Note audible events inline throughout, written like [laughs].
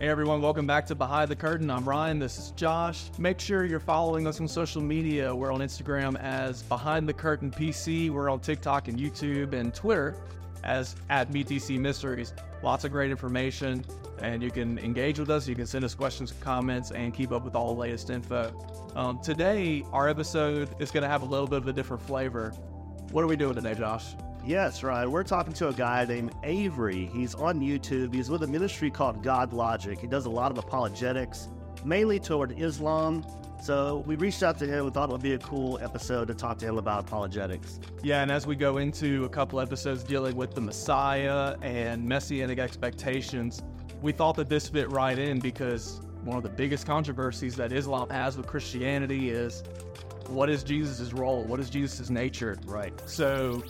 Hey everyone, welcome back to Behind the Curtain. I'm Ryan. This is Josh. Make sure you're following us on social media. We're on Instagram as Behind the Curtain PC. We're on TikTok and YouTube and Twitter as at BTC Mysteries. Lots of great information, and you can engage with us. You can send us questions comments and keep up with all the latest info. Um, today, our episode is going to have a little bit of a different flavor. What are we doing today, Josh? Yes, Ryan. We're talking to a guy named Avery. He's on YouTube. He's with a ministry called God Logic. He does a lot of apologetics, mainly toward Islam. So we reached out to him and thought it would be a cool episode to talk to him about apologetics. Yeah, and as we go into a couple episodes dealing with the Messiah and messianic expectations, we thought that this fit right in because one of the biggest controversies that Islam has with Christianity is what is Jesus' role? What is Jesus' nature? Right. So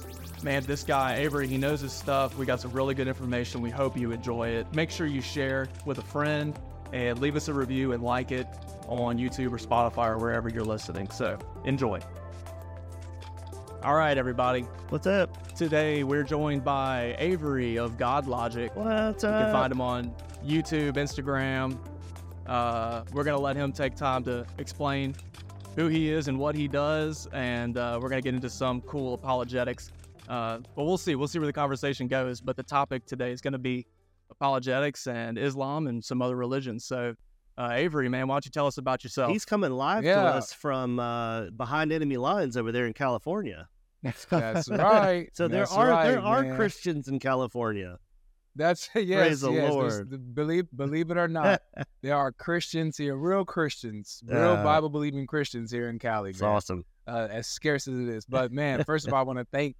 man, this guy, Avery, he knows his stuff. We got some really good information. We hope you enjoy it. Make sure you share with a friend and leave us a review and like it on YouTube or Spotify or wherever you're listening. So enjoy. All right, everybody. What's up? Today we're joined by Avery of God Logic. What's up? You can find him on YouTube, Instagram. Uh, we're going to let him take time to explain who he is and what he does, and uh, we're going to get into some cool apologetics. Uh, but we'll see. We'll see where the conversation goes. But the topic today is going to be apologetics and Islam and some other religions. So, uh, Avery, man, why don't you tell us about yourself? He's coming live to us from uh, behind enemy lines over there in California. That's [laughs] right. So there That's are there are man. Christians in California. That's [laughs] yes, Praise the yes. there's- Lord. Believe believe it or [laughs] not, there are Christians here, real Christians, real Uh, Bible believing Christians here in Cali. It's man. awesome. Uh, as scarce as it is, but man, first of all, I want to thank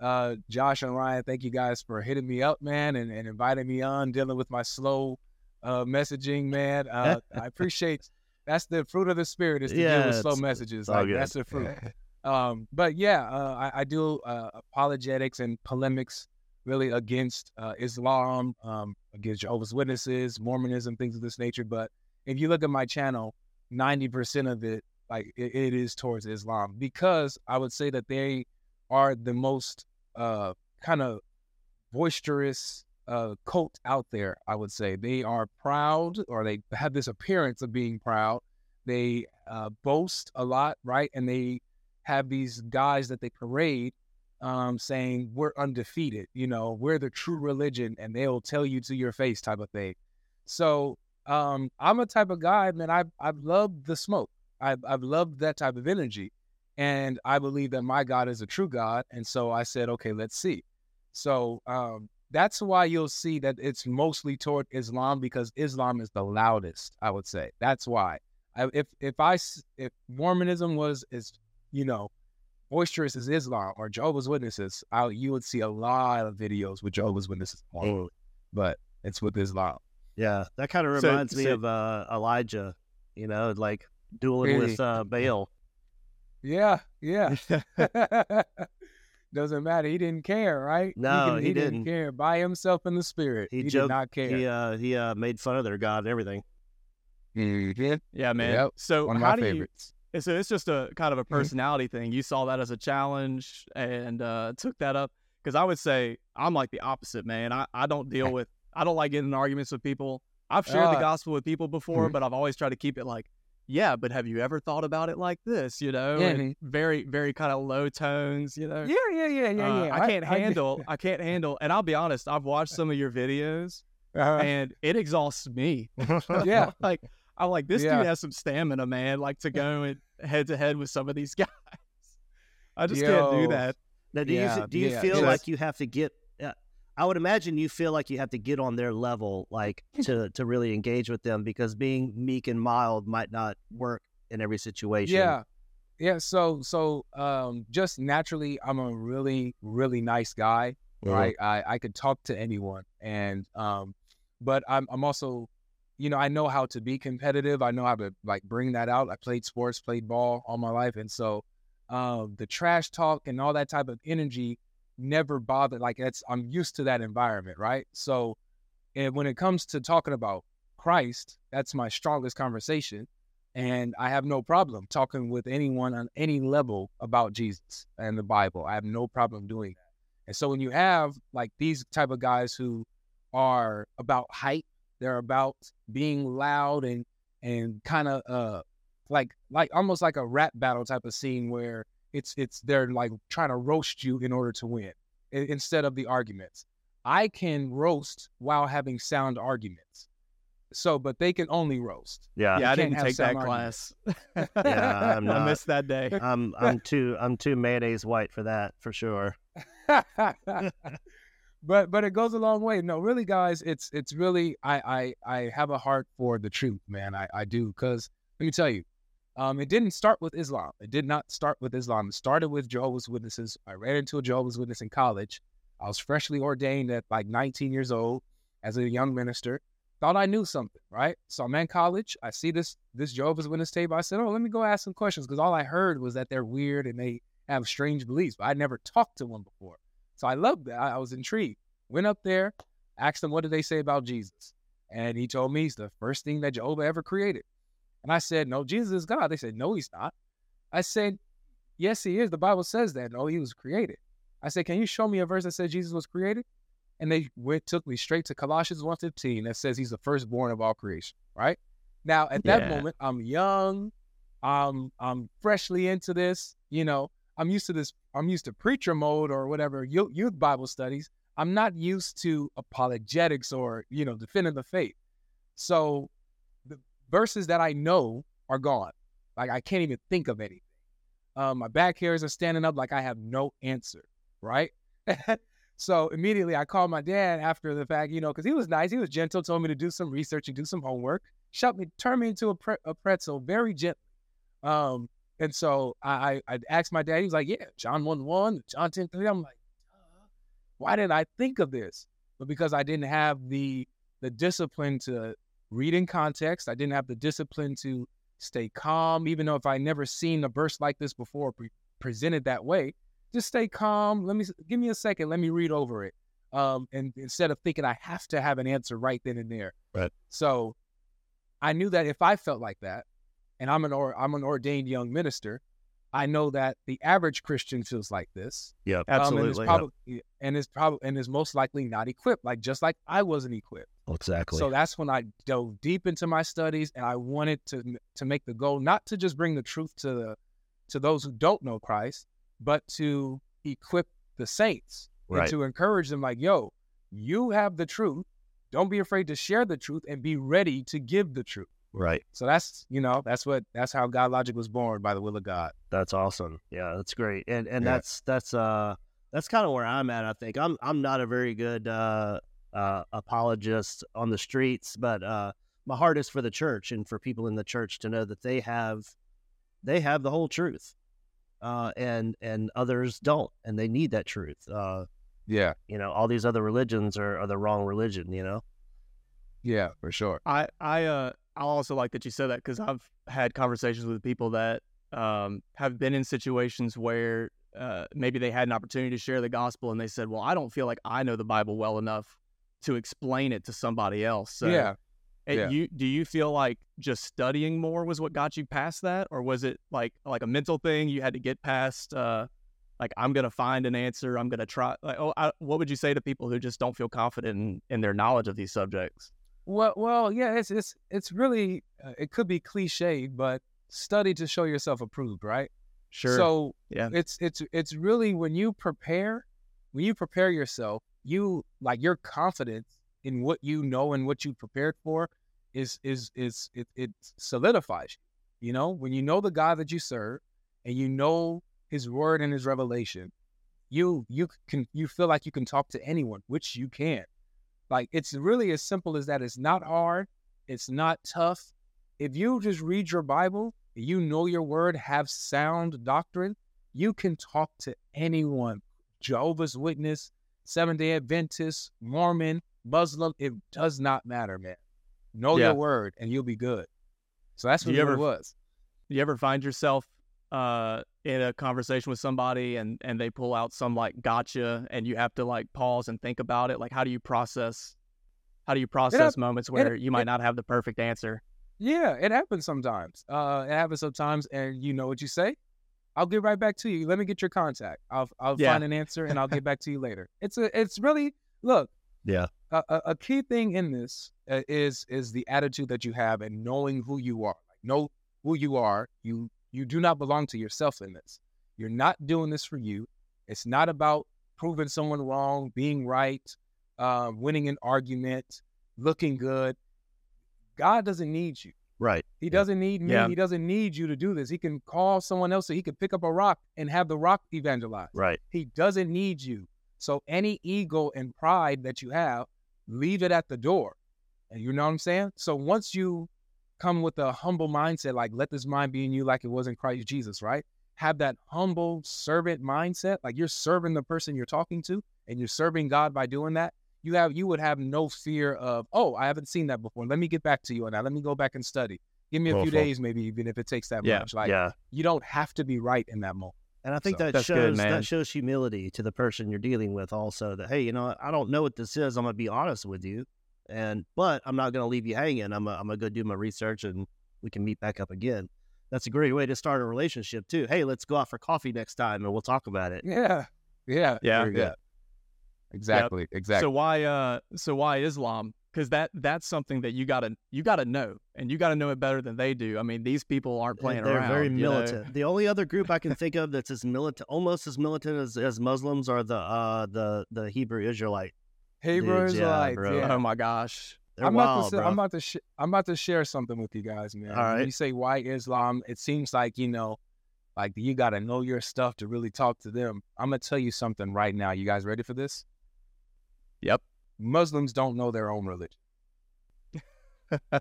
uh, Josh and Ryan. Thank you guys for hitting me up, man, and, and inviting me on, dealing with my slow uh, messaging, man. Uh, [laughs] I appreciate. That's the fruit of the spirit is to deal Yeah, with slow messages. Like good. that's the fruit. [laughs] Um, but yeah, uh, I, I do uh, apologetics and polemics really against uh, Islam, um, against Jehovah's Witnesses, Mormonism, things of this nature. But if you look at my channel, ninety percent of it, like it, it is towards Islam because I would say that they are the most uh, kind of boisterous uh, cult out there. I would say they are proud, or they have this appearance of being proud. They uh, boast a lot, right? And they have these guys that they parade um, saying we're undefeated, you know, we're the true religion, and they'll tell you to your face type of thing. So um, I'm a type of guy, man. I've I've loved the smoke. I've I've loved that type of energy, and I believe that my God is a true God. And so I said, okay, let's see. So um, that's why you'll see that it's mostly toward Islam because Islam is the loudest. I would say that's why. I, if if I if Mormonism was as you know boisterous as Islam or Jehovah's Witnesses, I, you would see a lot of videos with Jehovah's Witnesses. Mm. but it's with Islam. Yeah, that kind of So- reminds me so- of uh, Elijah. You know, like dueling Really? with uh, Baal. Yeah, yeah. [laughs] [laughs] Doesn't matter. He didn't care, right? No, didn't- he didn't didn't. care. By himself in the spirit, He he, joked- did not care. He uh, he uh, made fun of their god and everything. Mhm. yeah, man. Yep. So, One of how my do you, favorites. And So it's just a kind of a personality thing. You saw that as a challenge and uh, took that up. Because I would say I'm like the opposite, man. I, I don't deal [laughs] with, I don't like getting in arguments with people. I've shared the Uh, gospel with people before, mhm. but I've always tried to keep it like, yeah, but have you ever thought about it like this? You know, Yeah. and very, very kind of low tones, you know? Yeah, yeah, yeah, yeah, Uh, yeah. I can't handle, I can't handle, and I'll be honest, I've watched some of your videos uh, and it exhausts me. [laughs] yeah, like I'm like this Yeah. dude has some stamina, man. Like to go and head to head with some of these [laughs] guys. I just can't do that. Now, do you do you yeah, feel it's- like you have to get? I would imagine you feel like you have to get on their level, like [laughs] to to really engage with them, because being meek and mild might not work in every situation. yeah, yeah. So, so, um, just naturally, I'm a really, really nice guy. Mhm. right? I, I could talk to anyone, and um, but I'm I'm also, you know, I know how to be competitive. I know how to like bring that out. I played sports, played ball all my life, and so um, the trash talk and all that type of energy never bothered. Like that's I'm used to that environment, right? So, and when it comes to talking about Christ, that's my strongest conversation. And I have no problem talking with anyone on any level about Jesus and the Bible. I have no problem doing that. And so when you have like these type of guys who are about hype, they're about being loud and and kind of uh like like almost like a rap battle type of scene where it's it's they're like trying to roast you in order to win instead of the arguments. I can roast while having sound arguments. So, but they can only roast. Yeah, yeah, I didn't take that some class. [laughs] Yeah, I'm [laughs] I missed that day. I'm [laughs] I'm too I'm too mayonnaise white for that for sure. but but it goes a long way. No, really, guys, it's it's really I I I have a heart for the truth, man. I I do because let me tell you, um, it didn't start with Islam. It did not start with Islam. It started with Jehovah's Witnesses. I ran into a Jehovah's Witness in college. I was freshly ordained at like 19 years old as a young minister. Thought I knew something, right? So I'm in college. I see this this Jehovah's Witness tape. I said, "Oh, let me go ask some questions," because all I heard was that they're weird and they have strange beliefs. But I never talked to one before, so I loved that. I, I was intrigued. Went up there, asked them, "What did they say about Jesus?" And he told me he's the first thing that Jehovah ever created. And I said, "No, Jesus is God." They said, "No, he's not." I said, "Yes, he is. The Bible says that. No, he was created." I said, "Can you show me a verse that says Jesus was created?" And they went took me straight to Colossians 1:15 that says he's the firstborn of all creation, right? Now, at that Yeah. moment, I'm young, I'm I'm freshly into this, you know, I'm used to this I'm used to preacher mode or whatever youth, youth Bible studies. I'm not used to apologetics or, you know, defending the faith. So verses that I know are gone. Like I can't even think of anything. Um, my back hairs are standing up like I have no answer, right? [laughs] so immediately I called my dad after the fact, you know, because he was nice, he was gentle, told me to do some research and do some homework, shut me, turned me into a, pre- a pretzel very gently. Um, and so I, I I asked my dad, he was like, Yeah, John 1 1, John 10 3. I'm like, why didn't I think of this? But because I didn't have the the discipline to read in context, I didn't have the discipline to stay calm, even though if I never seen a verse like this before pre- presented that way. Just stay calm. Let me give me a second. Let me read over it. Um, and instead of thinking I have to have an answer right then and there. Right. So I knew that if I felt like that, and I'm an or I'm an ordained young minister, I know that the average Christian feels like this. Yep, Um, and absolutely. is probably and is probably and is most likely not equipped, like just like I wasn't equipped. exactly. So that's when I dove deep into my studies, and I wanted to to make the goal not to just bring the truth to the to those who don't know Christ, but to equip the saints Right. and to encourage them, like, "Yo, you have the truth. Don't be afraid to share the truth, and be ready to give the truth." Right. So that's you know that's what that's how God Logic was born by the will of God. That's awesome. Yeah, that's great. And and Yeah. that's that's uh that's kind of where I'm at. I think I'm I'm not a very good uh, uh, apologist on the streets, but uh, my heart is for the church and for people in the church to know that they have they have the whole truth, uh, and and others don't, and they need that truth. Uh, Yeah, you know, all these other religions are, are the wrong religion. You know. yeah, for sure. I I uh I also like that you said that because I've had conversations with people that um have been in situations where uh maybe they had an opportunity to share the gospel and they said, well, I don't feel like I know the Bible well enough to explain it to somebody else. So yeah, uh, yeah. you do you feel like just studying more was what got you past that, or was it like like a mental thing you had to get past? uh like I'm gonna find an answer. I'm gonna try. Like, oh, I, what would you say to people who just don't feel confident in, in their knowledge of these subjects? Well, well, yeah, it's it's it's really uh, it could be cliche, but study to show yourself approved, right? Sure. So yeah. it's it's it's really when you prepare, when you prepare yourself, you like your confidence in what you know and what you prepared for is is is it, it solidifies you. You know, when you know the God that you serve and you know His Word and His revelation, you you can you feel like you can talk to anyone, which you can. Like it's really as simple as that. It's not hard. It's not tough. If you just read your Bible, you know your word, have sound doctrine, you can talk to anyone. Jehovah's Witness, Seventh day Adventist, Mormon, Muslim, it does not matter, man. Know Yeah. your word and you'll be good. So that's what you it ever- was. you ever find yourself uh in a conversation with somebody and and they pull out some like gotcha and you have to like pause and think about it like how do you process how do you process moments where you might it- not have the perfect answer Yeah, it happens sometimes. Uh, it happens sometimes, and you know what you say. I'll get right back to you. Let me get your contact. I'll I'll Yeah. find an answer and I'll get back to you later. It's a it's really look. Yeah. A, a, a key thing in this uh, is is the attitude that you have and knowing who you are. Like know who you are. You you do not belong to yourself in this. You're not doing this for you. It's not about proving someone wrong, being right, uh, winning an argument, looking good. God doesn't need you. Right. He doesn't need me. Yeah. He doesn't need you to do this. He can call someone else so he can pick up a rock and have the rock evangelize. Right. He doesn't need you. So any ego and pride that you have, leave it at the door. And you know what I'm saying? So once you come with a humble mindset, like let this mind be in you like it was in Christ Jesus, right? Have that humble servant mindset, like you're serving the person you're talking to and you're serving God by doing that. You have you would have no fear of, oh, I haven't seen that before. Let me get back to you on that. Let me go back and study. Give me a few days, maybe even if it takes that Yeah. much. Like yeah. you don't have to be right in that moment. And I think So, that that's good, shows that shows humility to the person you're dealing with. Also, that hey, you know, I don't know what this is. I'm gonna be honest with you, and but I'm not gonna leave you hanging. I'm gonna, I'm gonna go do my research, and we can meet back up again. That's a great way to start a relationship too. Hey, let's go out for coffee next time, and we'll talk about it. Yeah. Yeah. Yeah. Very good. Exactly. Exactly. So why uh so why Islam? Because that that's something that you gotta you gotta know, and you gotta know it better than they do. I mean, these people aren't playing They're around. very you know? militant. The only other group I can think of that's as militant, almost as militant as, as Muslims, are the uh the the Hebrew Israelite. Hebrew Dudes, yeah, bro. Yeah. Oh my gosh. They're I'm wild, about to. I'm about to, sh- I'm about to share something with you guys, man. All When you say why Islam, it seems like you know, like you got to know your stuff to really talk to them. I'm gonna tell you something right now. You guys ready for this? Yep. Muslims don't know their own religion. [laughs]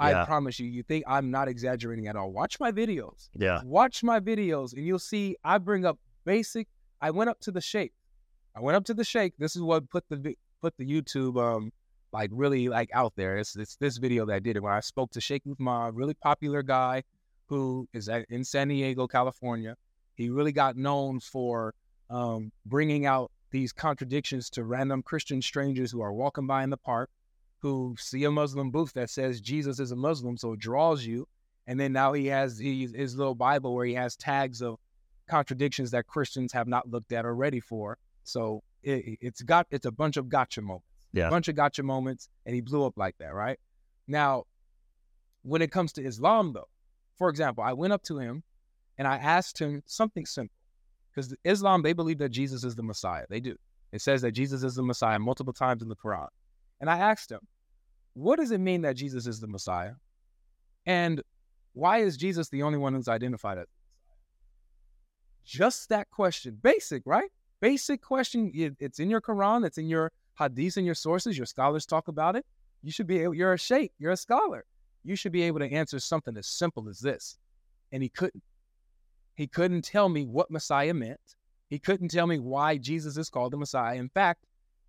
I promise you. You think I'm not exaggerating at all? Watch my videos. yeah, Watch my videos, and you'll see I bring up basic. I went up to the sheikh. I went up to the sheikh. This is what put the put the YouTube um like really like out there. It's it's this video that I did it when I spoke to Sheikh a really popular guy who is at, in San Diego, California. He really got known for um, bringing out these contradictions to random Christian strangers who are walking by in the park, who see a Muslim booth that says Jesus is a Muslim, so it draws you. And then now he has his, his little Bible where he has tags of contradictions that Christians have not looked at or ready for. So it, it's got it's a bunch of gotcha moments, Yeah. a bunch of gotcha moments, and he blew up like that, right? Now, when it comes to Islam, though, for example, I went up to him and I asked him something simple, because Islam they believe that Jesus is the Messiah. They do. It says that Jesus is the Messiah multiple times in the Quran, and I asked him, "What does it mean that Jesus is the Messiah?" And why is Jesus the only one who's identified as the Messiah? Just that question. Basic, right? Basic question. It- It's in your Quran, it's in your hadith, and your sources. Your scholars talk about it. You should be able, you're a sheikh, you're a scholar. You should be able to answer something as simple as this. And he couldn't. He couldn't tell me what Messiah meant. He couldn't tell me why Jesus is called the Messiah. In fact,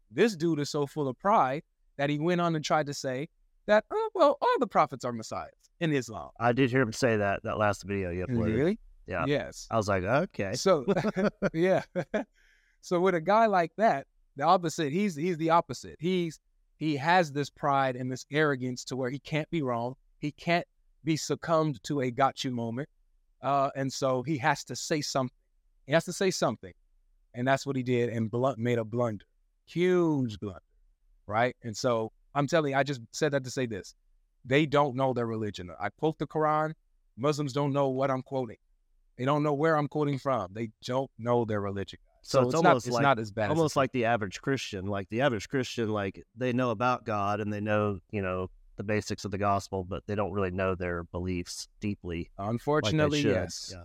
this dude is so full of pride that he went on and tried to say that, oh, well, all the prophets are messiahs in Islam. I did hear him say that that last video you uploaded. Really? Yeah. Yes. I was like, okay. So [laughs] yeah. [laughs] so with a guy like that, the opposite, he's he's the opposite. He's he has this pride and this arrogance to where he can't be wrong. He can't be succumbed to a got you moment. Uh, and so he has to say something. He has to say something. And that's what he did and blunt made a blunder. Huge blunder. Right? And so I'm telling you, I just said that to say this. They don't know their religion. I quote the Quran. Muslims don't know what I'm quoting. They don't know where I'm quoting from. They don't know their religion. So, So, it's, it's, not almost it's like not as bad. almost it like the average Christian. Like the average Christian, like they know about God and they know, you know, the basics of the gospel, but they don't really know their beliefs deeply. Unfortunately, should, yes. yeah.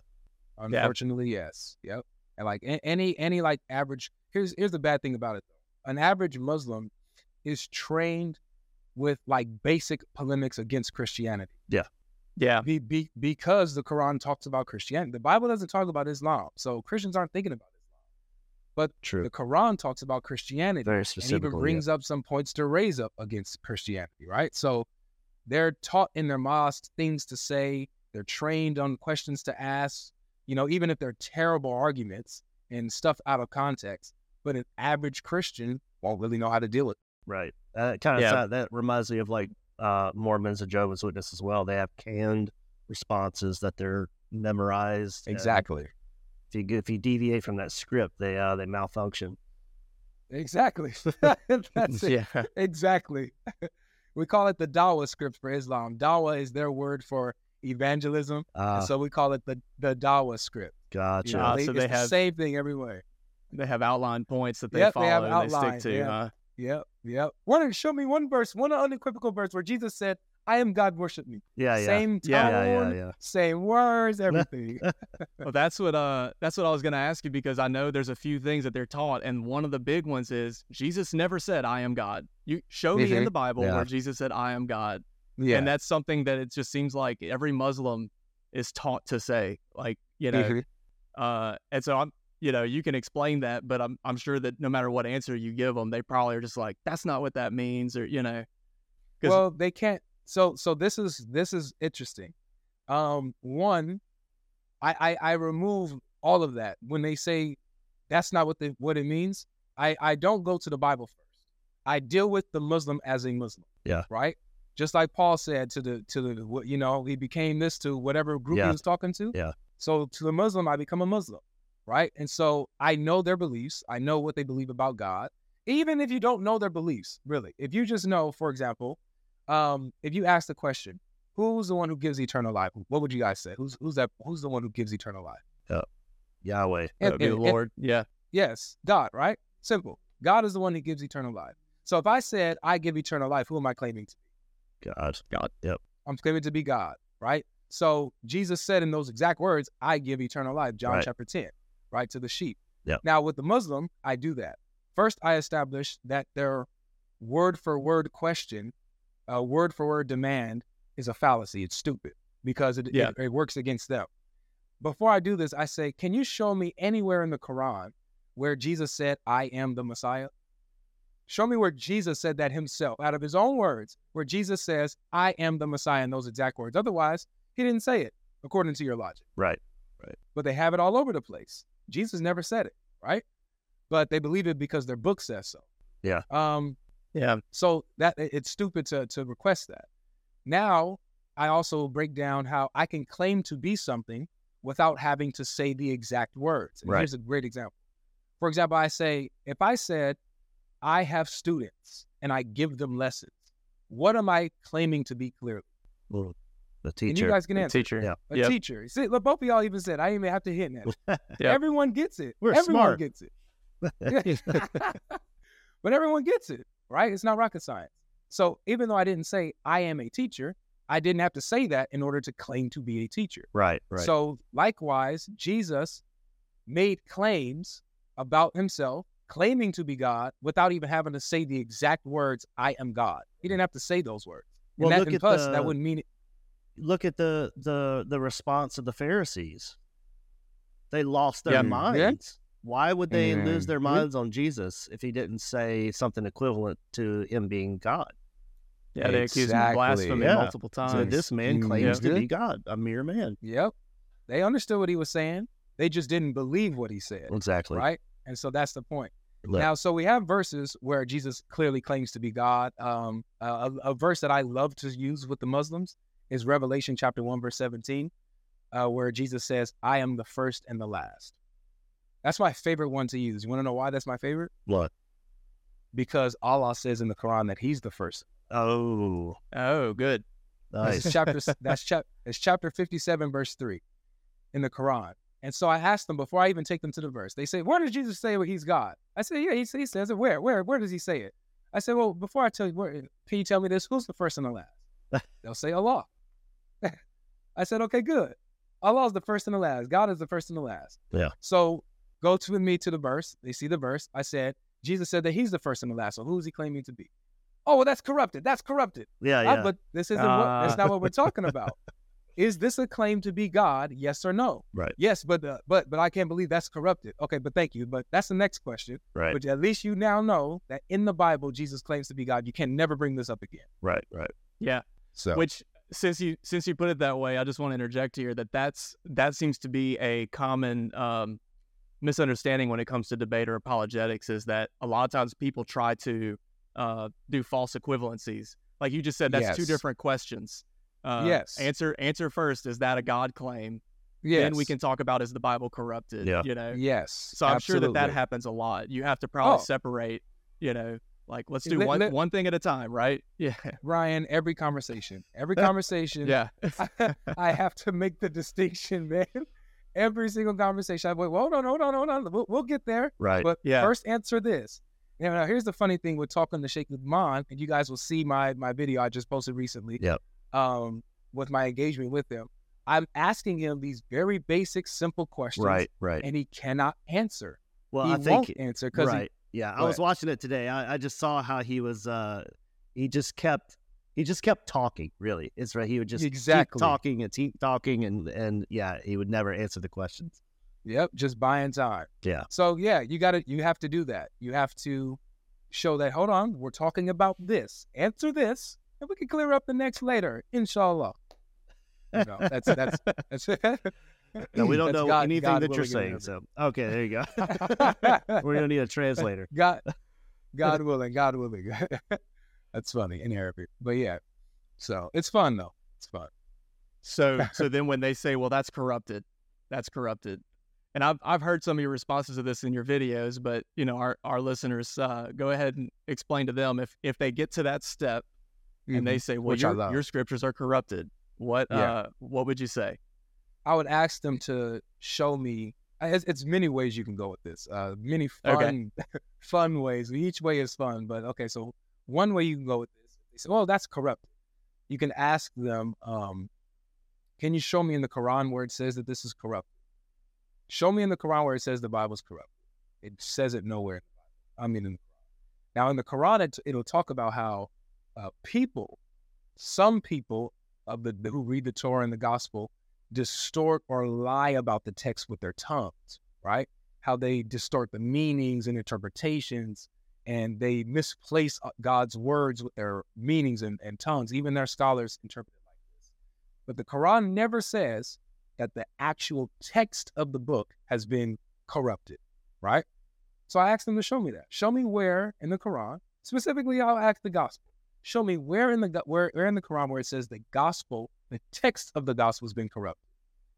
Unfortunately, yes. Yep. And like any any like average here's here's the bad thing about it though. An average Muslim is trained with like basic polemics against Christianity. Yeah. Be, be, because the Quran talks about Christianity. The Bible doesn't talk about Islam. So Christians aren't thinking about Islam. But True. the Quran talks about Christianity. Very and even brings up some points to raise up against Christianity, right? So they're taught in their mosques things to say, they're trained on questions to ask, you know, even if they're terrible arguments and stuff out of context. But an average Christian won't really know how to deal with it. Right. Uh, kind of Yeah. that reminds me of like uh, Mormons and Jehovah's Witnesses as well. They have canned responses that they're memorized. Exactly. If you if you deviate from that script, they uh, they malfunction. Exactly. [laughs] [laughs] That's it. yeah. Exactly. [laughs] we call it the Dawa script for Islam. Dawa is their word for evangelism. Uh, and so we call it the, the Dawa script. You gotcha. know, Ah, they, so it's they the same thing everywhere. They have outline points that they Yep, they follow have and they stick to. yeah. Huh? Yep, yep. One show me one verse, one unequivocal verse where Jesus said, I am God, worship me. yeah, yeah. Same tone, Yeah. Yeah, yeah, yeah. same words, [laughs] everything. [laughs] Well, that's what uh that's what I was gonna ask you because I know there's a few things that they're taught, and one of the big ones is Jesus never said I am God. You show me in Mhm. the Bible Yeah. where Jesus said I am God, yeah. and that's something that it just seems like every Muslim is taught to say. Like you know, Mhm. uh, and so I'm you know you can explain that, but I'm I'm sure that no matter what answer you give them, they probably are just like that's not what that means, or you know, 'cause- well they can't so so this is this is interesting. Um one I, I i remove all of that when they say that's not what the what it means. I i don't go to the bible first. I deal with the muslim as a muslim Yeah. right? Just like paul said to the to the what you know he became this to whatever group Yeah. he was talking to. Yeah. so to the muslim i become a muslim right? And so i know their beliefs. I know what they believe about god. Even if you don't know their beliefs really. If you just know for example um, if you ask the question, who's the one who gives eternal life? What would you guys say? Who's who's that? Who's the one who gives eternal life? Yahweh. that would be the and- and- Lord. yeah, yes, God. Right? Simple. God is the one who gives eternal life. So if I said I give eternal life, who am I claiming to be? God. God. Yep. I'm claiming to be God. Right? So Jesus said in those exact words, "I give eternal life." John Right. chapter ten. Right to the sheep. Yep. Now with the Muslim, I do that. First, I establish that their word for word question, uh, word for word demand is a fallacy. It's stupid because it, Yeah. it, it works against them. Before I do this, I say, can you show me anywhere in the Quran where Jesus said, I am the Messiah? Show me where Jesus said that himself, out of his own words, where Jesus says, I am the Messiah in those exact words. Otherwise, he didn't say it, according to your logic. Right, right. But they have it all over the place. Jesus never said it, right? But they believe it because their book says so. Yeah. Um, yeah, so that it's stupid to to request that. Now I also break down how I can claim to be something without having to say the exact words. And Right. Here's a great example. For example, I say if I said I have students and I give them lessons, what am I claiming to be clearly? Well, the And you guys can the answer. teacher. Yeah. A Yep. teacher. See, look, both of y'all even said I didn't even have to hit that. [laughs] Yep. Everyone gets it. We're Everyone smart. gets it. [laughs] [laughs] but everyone gets it, right? It's not rocket science. So even though I didn't say I am a teacher, I didn't have to say that in order to claim to be a teacher. right. Right. So likewise, Jesus made claims about himself, claiming to be God, without even having to say the exact words, I am God. He didn't have to say those words. And Well, that, look and at plus, the- that wouldn't mean it. Look at the the the response of the Pharisees. They lost their Yeah. minds. Why would they lose their Mhm. minds on Jesus if he didn't say something equivalent to him being God? Yeah, they accused him of Exactly. blasphemy Yeah. multiple So times. this man claims to be God, a mere man. Yep. They understood what he was saying. They just didn't believe what he said. Exactly. Right? And so that's the point. Look, Now, so we have verses where Jesus clearly claims to be God. Um, a, a verse that I love to use with the Muslims is Revelation chapter 1, verse 17, uh, where Jesus says, I am the first and the last. That's my favorite one to use. You want to know why that's my favorite? what? Because Allah says in the Quran that He's the first. Oh, oh, good. Nice. is chapter [laughs] that's chap it's chapter 57 verse 3 in the Quran. And so I asked them before I even take them to the verse. They say, "Where does Jesus say he's God?" I said, "Yeah, he, he says it. Where? Where? Where does he say it?" I said, "Well, before I tell you, where, can you tell me this? Who's the first and the last?" [laughs] They'll say Allah. [laughs] I said, "Okay, good. Allah is the first and the last. God is the first and the last." Yeah. So go to with me to the verse. They see the verse. I said, Jesus said that he's the first and the last. So who's he claiming to be? Oh, well, that's corrupted. That's corrupted. yeah, Ah, yeah. but this isn't what, that's Ah. not what we're [laughs] talking about. Is this a claim to be God? Yes or no? Right. Yes, but uh, but but I can't believe that's corrupted. Okay, but thank you. But that's the next question. right. But at least you now know that in the Bible Jesus claims to be God. You can never bring this up again. right. Right. Yeah. So Which since you since you put it that way, I just want to interject here that that's that seems to be a common um, misunderstanding when it comes to debate or apologetics is that a lot of times people try to uh, do false equivalencies. Like you just said, that's two different questions. Uh, Yes. Answer answer first. Is that a God claim? Yes. then we can talk about is the Bible corrupted. Yeah. You know. Yes. So I'm sure that that happens a lot. You have to probably Oh. separate. You know, like let's do Let- one let- one thing at a time, right? [laughs] Yeah. Ryan, every conversation, every [laughs] conversation, Yeah. [laughs] I have to make the distinction, man. Every single conversation, I wait, well, hold on, hold on, hold on. We'll, we'll get there. Right. But Yeah. first, answer this. Now, now, here's the funny thing with talking to Sheikh Lukman, and you guys will see my my video I just posted recently. Yep. Um, with my engagement with him, I'm asking him these very basic, simple questions, right. Right. and he cannot answer. Well, he I think won't answer because right. yeah, I was watching it today. I, I just saw how he was. uh He just kept. He just kept talking. Really, it's right. He would just Exactly. keep talking and keep talking, and and yeah, he would never answer the questions. Yep, just buying time. Yeah. So yeah, you got to you have to do that. You have to show that. Hold on, we're talking about this. Answer this, and we can clear up the next later, inshallah. Know, that's that's that's. [laughs] No, we don't that's know God- anything God that you're saying. So okay, there you go. [laughs] We're gonna need a [laughs] translator. God, God willing, God willing. That's funny in Arabic, but yeah. So it's fun though. It's fun. So [laughs] so then when they say, well, that's corrupted, that's corrupted. And I've I've heard some of your responses to this in your videos, but you know, our, our listeners, uh, go ahead and explain to them if if they get to that step and they Mhm. say, Well, Which your, your scriptures are corrupted, what Yeah. uh what would you say? I would ask them to show me. It's, it's many ways you can go with this. Uh, many fun, Okay. [laughs] fun ways. Each way is fun, but okay. So one way you can go with this. They say, "Well, that's corrupt." You can ask them, um, "Can you show me in the Quran where it says that this is corrupt?" Show me in the Quran where it says the Bible's corrupt. It says it nowhere. I mean, in the Quran. Now, in the Quran, it, it'll talk about how uh, people, some people of the who read the Torah and the Gospel, distort or lie about the text with their tongues, right? How they distort the meanings and interpretations, and they misplace uh, God's words with their meanings and, and tongues. Even their scholars interpret it like this. But the Quran never says that the actual text of the book has been corrupted, right? So I asked them to show me that. Show me where in the Quran, specifically, I'll ask the gospel. Show me where in the where, where in the Quran where it says the gospel, the text of the gospel has been corrupted,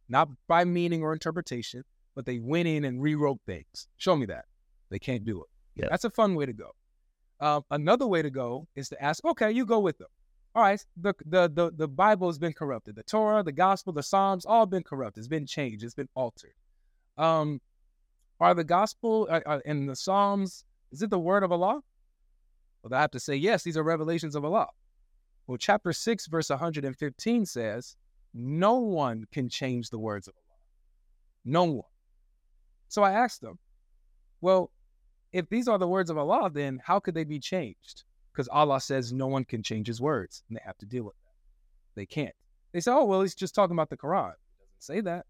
not by meaning or interpretation, but they went in and rewrote things. Show me that. They can't do it. That's a fun way to go. Um, another way to go is to ask, okay, you go with them. All right, the, the the the Bible has been corrupted. The Torah, the Gospel, the Psalms, all been corrupted. It's been changed. It's been altered. Um, are the Gospel uh, uh, and the Psalms? Is it the word of Allah? Well, I have to say yes. These are revelations of Allah. Well, chapter six, verse 115 says, "No one can change the words of Allah. No one." So I asked them, "Well, if these are the words of Allah, then how could they be changed?" Because Allah says no one can change His words, and they have to deal with that. They can't. They say, "Oh, well, he's just talking about the Quran." It doesn't say that.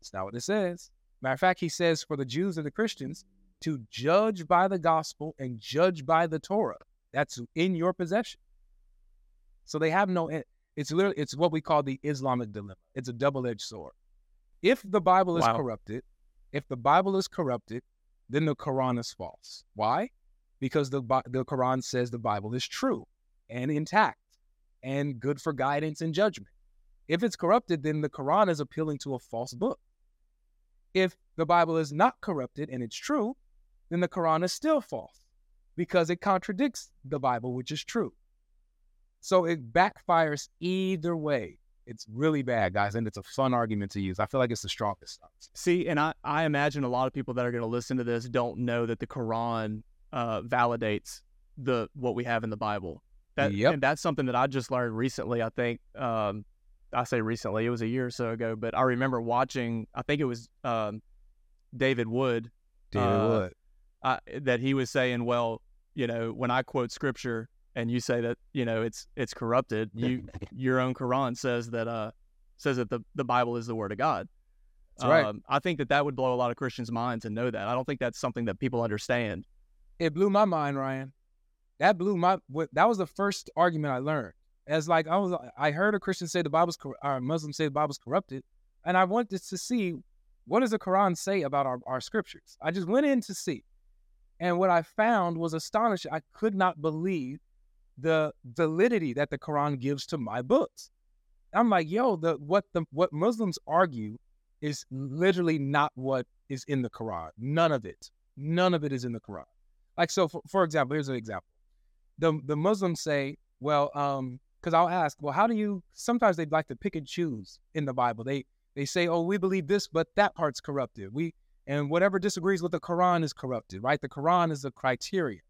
It's not what it says. Matter of fact, He says for the Jews and the Christians to judge by the gospel and judge by the Torah. That's in your possession. So they have no. It's literally it's what we call the Islamic dilemma. It's a double-edged sword. If the Bible is Wow. corrupted, if the Bible is corrupted, then the Quran is false. Why? Because the the Quran says the Bible is true and intact and good for guidance and judgment. If it's corrupted, then the Quran is appealing to a false book. If the Bible is not corrupted and it's true, then the Quran is still false because it contradicts the Bible, which is true. So it backfires either way. It's really bad, guys, and it's a fun argument to use. I feel like it's the strongest. See, and I, I imagine a lot of people that are going to listen to this don't know that the Quran uh, validates the what we have in the Bible. That Yep. and that's something that I just learned recently. I think um, I say recently; it was a year or so ago. But I remember watching. I think it was um, David Wood David Uh, Wood. uh, that he was saying, well, you know, when I quote scripture and you say that you know it's it's corrupted, you [laughs] your own Quran says that uh says that the the Bible is the word of God. Right. Um, I think that that would blow a lot of Christians' minds to know that. I don't think that's something that people understand. It blew my mind, Ryan. That blew my. That was the first argument I learned. As like I was, I heard a Christian say the Bible's, or a Muslim say the Bible's corrupted, and I wanted to see what does the Quran say about our, our scriptures. I just went in to see, and what I found was astonishing. I could not believe the validity that the Quran gives to my books. I'm like, yo, the what the what Muslims argue is literally not what is in the Quran. None of it. None of it is in the Quran. Like so, for, for example, here's an example. The the Muslims say, well, um, because I'll ask, well, how do you? Sometimes they'd like to pick and choose in the Bible. They they say, oh, we believe this, but that part's corrupted. We and whatever disagrees with the Quran is corrupted, right? The Quran is the criterion.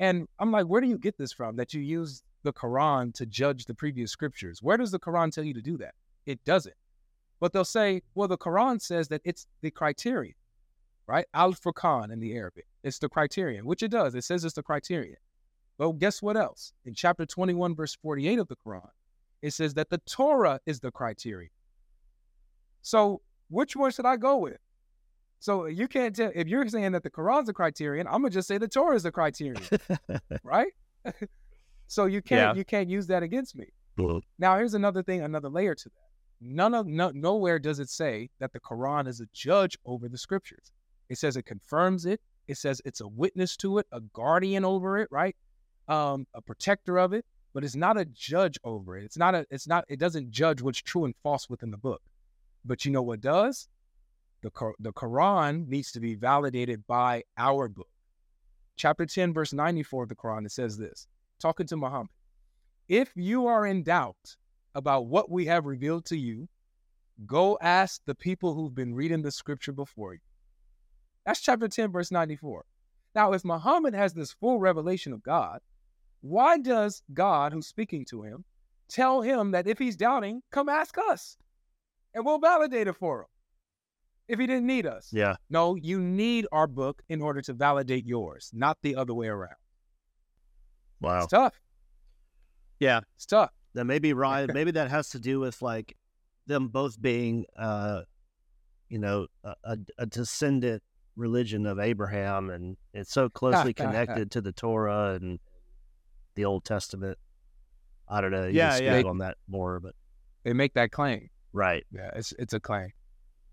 And I'm like, where do you get this from? That you use the Quran to judge the previous scriptures. Where does the Quran tell you to do that? It doesn't. But they'll say, well, the Quran says that it's the criterion, right? Al Furqan in the Arabic. It's the criterion, which it does. It says it's the criterion. Well, guess what else? In chapter 21, verse 48 of the Quran, it says that the Torah is the criterion. So which one should I go with? So you can't tell if you're saying that the Quran's a criterion, I'm gonna just say the Torah is a criterion, [laughs] right? [laughs] so you can't Yeah. you can't use that against me. Now here's another thing, another layer to that. None of no, nowhere does it say that the Quran is a judge over the scriptures. It says it confirms it. It says it's a witness to it, a guardian over it, right? Um, a protector of it, but it's not a judge over it. It's not a. It's not. It doesn't judge what's true and false within the book. But you know what does? The the Quran needs to be validated by our book. Chapter ten, verse ninety four of the Quran. It says this, talking to Muhammad. If you are in doubt about what we have revealed to you, go ask the people who've been reading the scripture before you. That's chapter 10, verse 94. Now, if Muhammad has this full revelation of God, why does God, who's speaking to him, tell him that if he's doubting, come ask us and we'll validate it for him if he didn't need us? Yeah. No, you need our book in order to validate yours, not the other way around. Wow. It's tough. Yeah. It's tough. Then maybe Ryan, [laughs] maybe that has to do with like them both being, uh, you know, a, a, a descendant religion of Abraham, and it's so closely [laughs] connected to the Torah and the Old Testament. I don't know. You Yeah, yeah. speak on that more, but They make that claim. right. Yeah, it's it's a claim.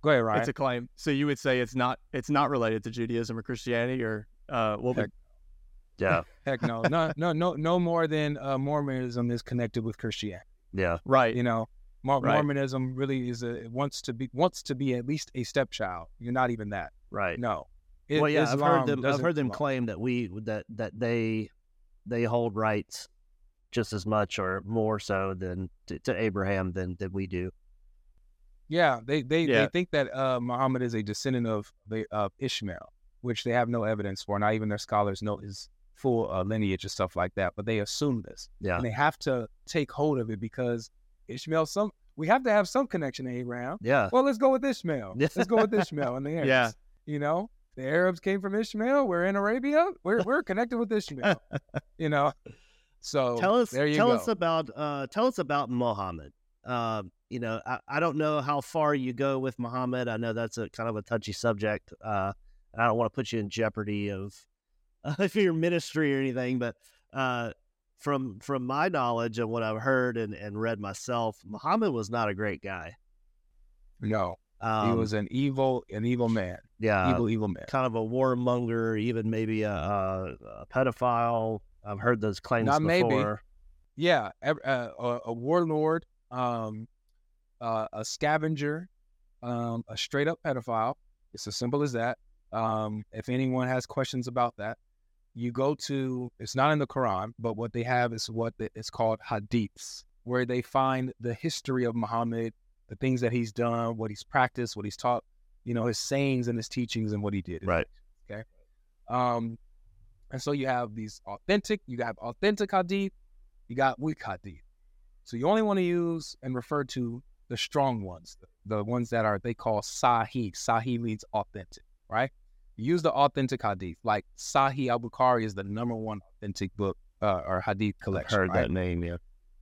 Go ahead, Ryan. It's a claim. So you would say it's not it's not related to Judaism or Christianity or uh well Heck. Yeah. [laughs] Heck no, no, no, no, no more than uh, Mormonism is connected with Christianity. Yeah. right. You know, Mor- Right. Mormonism really is a it wants to be wants to be at least a stepchild. You're not even that. Right. No. I- well, yeah, I've heard them. I've heard them claim that we that that they they hold rights just as much or more so than to, to Abraham than than we do. Yeah, they they, Yeah. they think that uh, Muhammad is a descendant of the of Ishmael, which they have no evidence for. Not even their scholars know his full uh, lineage and stuff like that. But they assume this. Yeah. and they have to take hold of it because Ishmael. Some we have to have some connection to Abraham. Yeah. Well, let's go with Ishmael. [laughs] Let's go with Ishmael and the Arabs. Yeah. You know, the Arabs came from Ishmael. We're in Arabia. We're we're connected with Ishmael. [laughs] you know, so tell us there you tell go. us about uh tell us about Muhammad. Um, you know, I, I don't know how far you go with Muhammad. I know that's a kind of a touchy subject. Uh, and I don't want to put you in jeopardy [laughs] of your ministry or anything, but uh, from from my knowledge and what I've heard and, and read myself, Muhammad was not a great guy. no, Um, he was an evil, an evil man, yeah, evil, evil man. kind of a warmonger, even maybe a, a, a pedophile. I've heard those claims Not maybe. before. Yeah, ev- uh, a, a warlord, um, uh, a scavenger, um, a straight up pedophile. It's as simple as that. Um, if anyone has questions about that, you go to. It's not in the Quran, but what they have is what it's called hadiths, where they find the history of Muhammad, the things that he's done, what he's practiced, what he's taught, you know, his sayings and his teachings and what he did. Right. Okay. Um, and so you have these authentic. You have authentic hadith. You got weak hadith. So you only want to use and refer to the strong ones, the ones that are they call sahih. Sahih means authentic, right? Use the authentic hadith, like Sahih Al Bukhari is the number one authentic book uh, or hadith I've collection. heard right? that name. Yeah.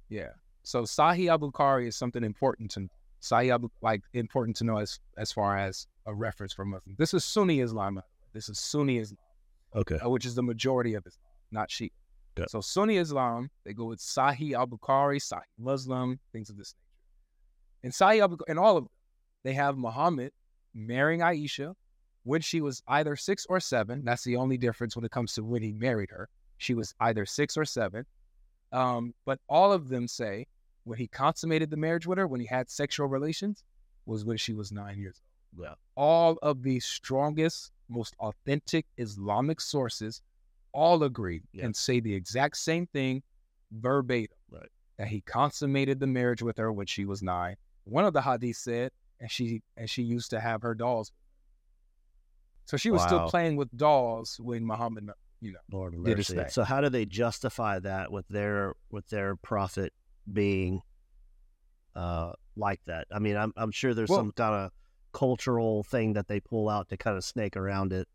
Yeah. So Sahih Al Bukhari is something important to know. Sahih Al like important to know as as far as a reference for Muslims. This is Sunni Islam. by the way. This is Sunni Islam Okay. uh, which is the majority of Islam, not Shia. Yeah. So Sunni Islam, they go with Sahih al Bukhari, Sahih Muslim, things of this nature. In al in all of them, they have Muhammad marrying Aisha when she was either six or seven. That's the only difference when it comes to when he married her. She was either six or seven. Um, but all of them say when he consummated the marriage with her, when he had sexual relations, was when she was nine years old. Yeah. All of the strongest, most authentic Islamic sources all agree Yeah. and say the exact same thing verbatim. Right. That he consummated the marriage with her when she was nine. One of the hadith said, and she and she used to have her dolls. So she was Wow. still playing with dolls when Muhammad, you know. Lord Did his mercy. thing. So how do they justify that with their with their prophet being uh like that? I mean, I'm I'm sure there's Well- some kind of cultural thing that they pull out to kind of snake around it.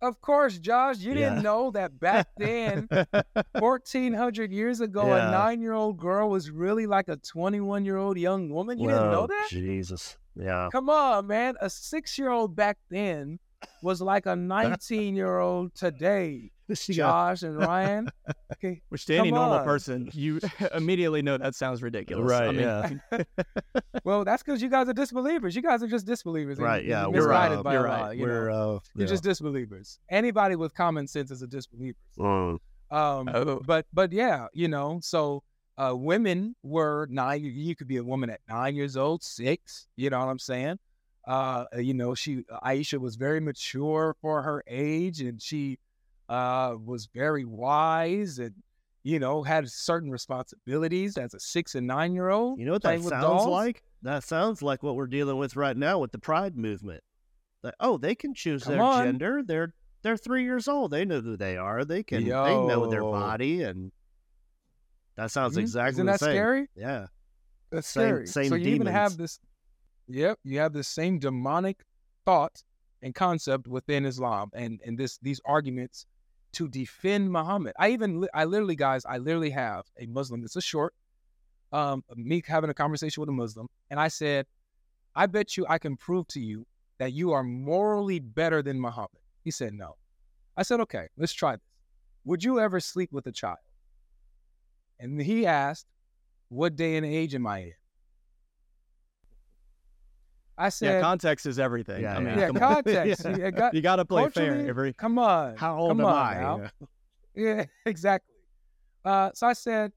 Of course, Josh, you Yeah. didn't know that back then [laughs] 1400 years ago, Yeah. a nine year old girl was really like a 21 year old young woman. You didn't know that? Jesus. Yeah. Come on, man. A six year old back then was like a 19 year old today. [laughs] Josh and [laughs] Ryan. Okay. Which to any normal on. person, [laughs] you immediately know that sounds ridiculous. I Right, mean, yeah. Well, that's because you guys are disbelievers. You guys are just disbelievers. Right, yeah, you're we're, misguided uh, by you're Allah, right. you we're, uh You're yeah. just disbelievers. Anybody with common sense is a disbeliever. Mm. Um, Oh. but but yeah, you know, so uh, women were nine. You, you could be a woman at nine years old, six. You know what I'm saying? Uh, you know, she Aisha was very mature for her age, and she uh, was very wise, and you know had certain responsibilities as a six and nine year old. You know what that sounds dolls. like? That sounds like what we're dealing with right now with the pride movement. That oh, they can choose Come their on. gender. They're they're three years old. They know who they are. They can they know their body and that sounds Mhm. exactly Isn't the that same. scary? Yeah. That's Same- scary. same so you even have demons. this. Yep, you have the same demonic thought and concept within Islam, and and this these arguments to defend Muhammad. I even I literally guys, I literally have a Muslim. It's a short, um, me having a conversation with a Muslim, and I said, I bet you I can prove to you that you are morally better than Muhammad. He said no. I said okay, let's try this. Would you ever sleep with a child? And he asked, what day and age am I in? I yeah, said, context is everything. Yeah, I mean, yeah, context. [laughs] Yeah. You got, You got to play fair. culturally, Every Come on. How old come am on I? now. [laughs] Yeah, exactly. Uh, so I said,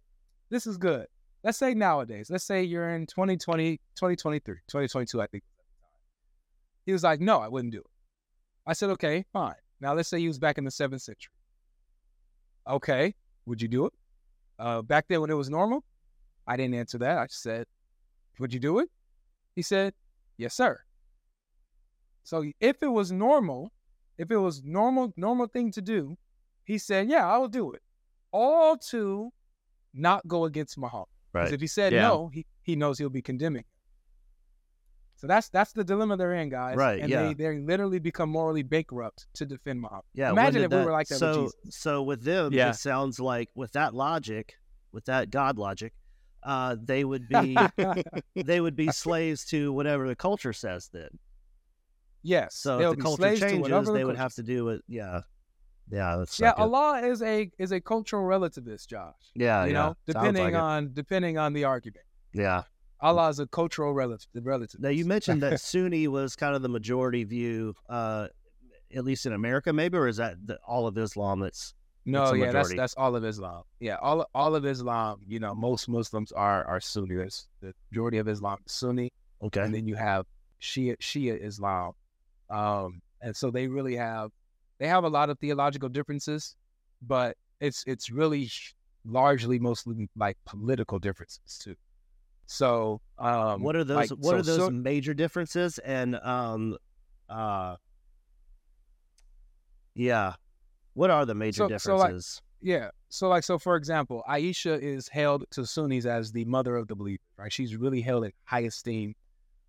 this is good. Let's say nowadays, let's say you're in 2020, 2023, 2022, I think. He was like, no, I wouldn't do it. I said, okay, fine. Now let's say he was back in the seventh century. Okay, would you do it? Uh, back then when it was normal, I didn't answer that. I just said, would you do it? He said, yes, sir. So if it was normal, if it was normal, normal thing to do, he said, yeah, I will do it. All to not go against Muhammad. Because Right. if he said Yeah. no, he, he knows he'll be condemning. So that's that's the dilemma they're in, guys. Right, And yeah. they they literally become morally bankrupt to defend Muhammad. Yeah. Imagine if we were like that so, with Jesus. So with them, Yeah. it sounds like with that logic, with that God logic, uh, they would be [laughs] they would be slaves to whatever the culture says then. yes. So if the culture changes, the they would culture have to do it. Yeah. Yeah. That's Yeah. Allah is a is a cultural relativist, Josh. Yeah. you yeah. know, depending like it. on depending on the argument. Yeah. Allah is a cultural relative relative. Now you mentioned that [laughs] Sunni was kind of the majority view, uh, at least in America, maybe, or is that the, all of Islam? That's No, yeah, that's majority. that's all of Islam. Yeah, all all of Islam. You know, most Muslims are are Sunni. There's the majority of Islam is Sunni, okay. and then you have Shia Shia Islam, um, and so they really have they have a lot of theological differences, but it's it's really largely mostly like political differences too. So, um, what are those? like, what so are those Sun- major differences? And um, uh, yeah, what are the major So- so, like- differences? Yeah. So like so for example, Aisha is held to Sunnis as the mother of the believer, right? She's really held in high esteem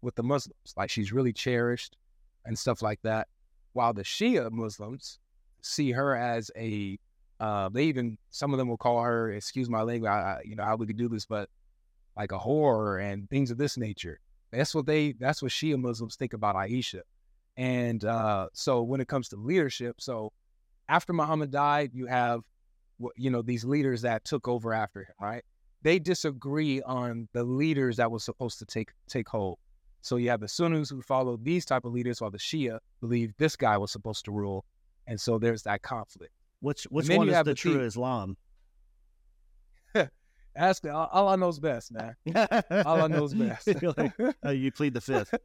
with the Muslims. Like she's really cherished and stuff like that. While the Shia Muslims see her as a uh they even some of them will call her, excuse my language, I, I, you know, how we could do this, but like a whore and things of this nature. That's what they that's what Shia Muslims think about Aisha. And uh so when it comes to leadership, so after Muhammad died, you have you know these leaders that took over after him right they disagree on the leaders that was supposed to take take hold so you have the sunnis who follow these type of leaders while the shia believe this guy was supposed to rule and so there's that conflict Which which one is the the true. Islam? [laughs] ask Allah knows best man Allah knows [laughs] best like, uh, you plead the fifth. [laughs]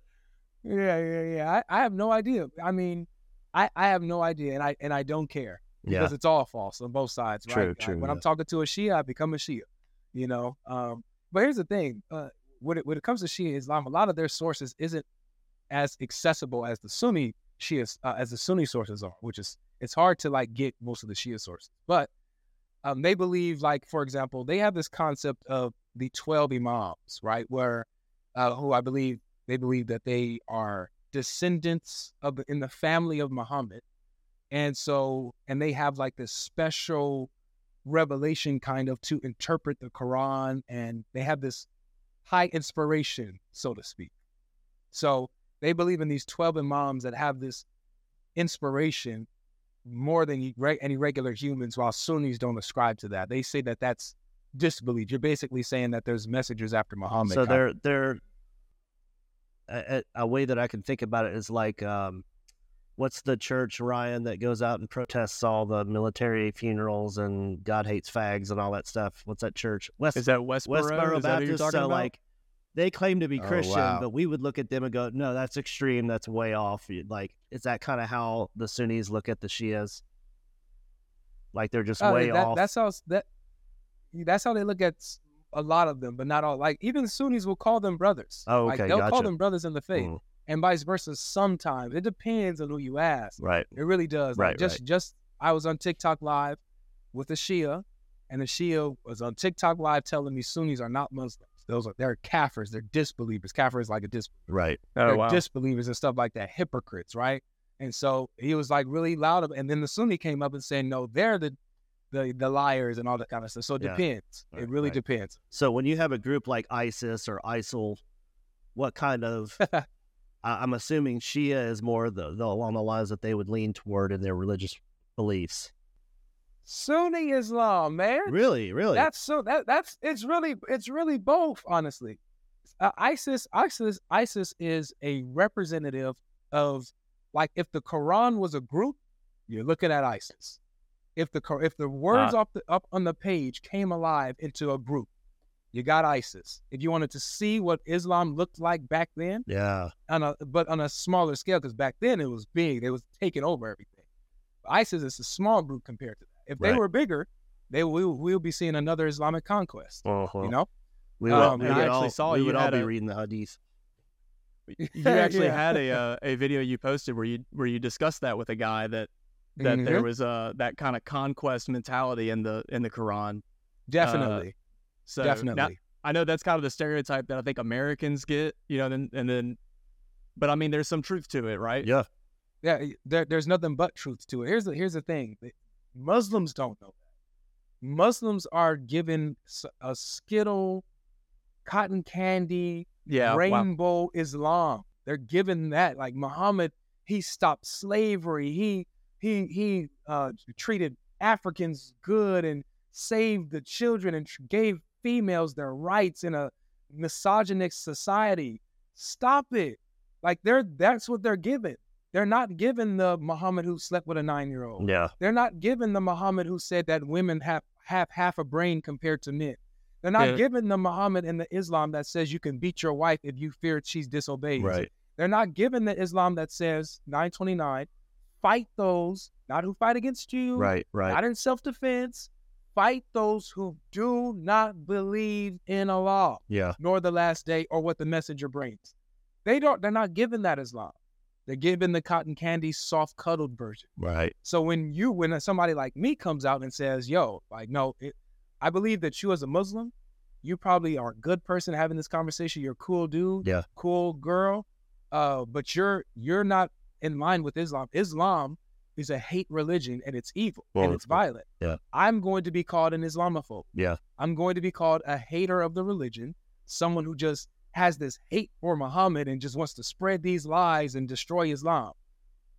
Yeah, yeah, yeah. I, I have no idea. I mean, I, I have no idea, and I and I don't care Yeah. because it's all false on both sides. Right? True, Like, true, when yeah. I'm talking to a Shia, I become a Shia. You know. Um, but here's the thing: uh, when it when it comes to Shia Islam, a lot of their sources isn't as accessible as the Sunni Shia uh, as the Sunni sources are, which is it's hard to like get most of the Shia sources. But um, they believe, like for example, they have this concept of the twelve imams, right? Where uh, who I believe they believe that they are descendants of in the family of Muhammad, and so and they have like this special revelation kind of to interpret the Quran, and they have this high inspiration, so to speak. So they believe in these twelve imams that have this inspiration more than any regular humans, while Sunnis don't ascribe to that. They say that that's disbelief. You're basically saying that there's messengers after Muhammad. so they're they're a, a a way that I can think about it is like um, what's the church Ryan that goes out and protests all the military funerals and God hates fags and all that stuff? What's that church? West Is that Westboro? Westboro Is that you're Baptist. talking So about? like they claim to be Oh, Christian, wow. but we would look at them and go, no, that's extreme. That's way off. You- Like, is that kind of how the Sunnis look at the Shias? Like they're just Oh, way that, off. That's how that that's how they look at s- a lot of them, but not all. Like even Sunnis will call them brothers. Oh, Like okay, they'll call them brothers in the faith, Mm, and vice versa. Sometimes it depends on who you ask. right. It really does. Like, Right, just just I was on TikTok live with a Shia, and the Shia was on TikTok live telling me Sunnis are not Muslims. Those are they're kafirs. They're disbelievers. Kafir is like a disbeliever. Right. oh they're wow. disbelievers and stuff like that, hypocrites, right? And so he was like really loud, and then the Sunni came up and said, "No, they're the the, the liars and all that kind of stuff." So it Yeah. depends. Right, it really right. depends. So when you have a group like ISIS or ISIL, what kind of? [laughs] I'm assuming Shia is more the, the along the lines that they would lean toward in their religious beliefs. Sunni Islam, man. Really, really. That's so that that's it's really it's really both, honestly. Uh, ISIS, ISIS, ISIS is a representative of like if the Quran was a group, you're looking at ISIS. If the if the words up the, up on the page came alive into a group, you got ISIS. If you wanted to see what Islam looked like back then, yeah. on a but on a smaller scale, because back then it was big, It was taking over everything. ISIS is a small group compared to that. If they were bigger, they will we'll be seeing another Islamic conquest. Uh-huh. You know, we would, Um, we and would I actually all, saw we you would all had be a- reading the hadith. you [laughs] actually Yeah. had a uh, a video you posted where you where you discussed that with a guy that that there Mhm. was uh that kind of conquest mentality in the in the Quran. definitely, So now- definitely. I know that's kind of the stereotype that I think Americans get, you know, then and then but I mean there's some truth to it, right? Yeah. yeah, there, there's nothing but truth to it. Here's the here's the thing: Muslims don't know that. Muslims are given a skittle, cotton candy, Yeah. wow. rainbow Islam. They're given that. Like Muhammad, he stopped slavery. He he he uh, treated Africans good and saved the children and tr- gave females their rights in a misogynist society. Stop it. Like they're that's what they're given. They're not given the Muhammad who slept with a nine year old. Yeah. They're not given the Muhammad who said that women have have half a brain compared to men. They're not Yeah. given the Muhammad in the Islam that says you can beat your wife if you fear she's disobeyed. Right. They're not given the Islam that says 929, fight those, not who fight against you, Right. Right. not in self defense. Fight those who do not believe in Allah, Yeah. nor the last day, or what the messenger brings. They don't. They're not given that Islam. They're given the cotton candy, soft cuddled version. Right. So when you, when somebody like me comes out and says, "Yo, like, no, it, I believe that you as a Muslim, you probably are a good person having this conversation. You're a cool dude, Yeah. cool girl, uh, but you're you're not in line with Islam. Islam is a hate religion and it's evil Well, and it's it's- violent. yeah. I'm going to be called an Islamophobe. Yeah. I'm going to be called a hater of the religion, someone who just has this hate for Muhammad and just wants to spread these lies and destroy Islam.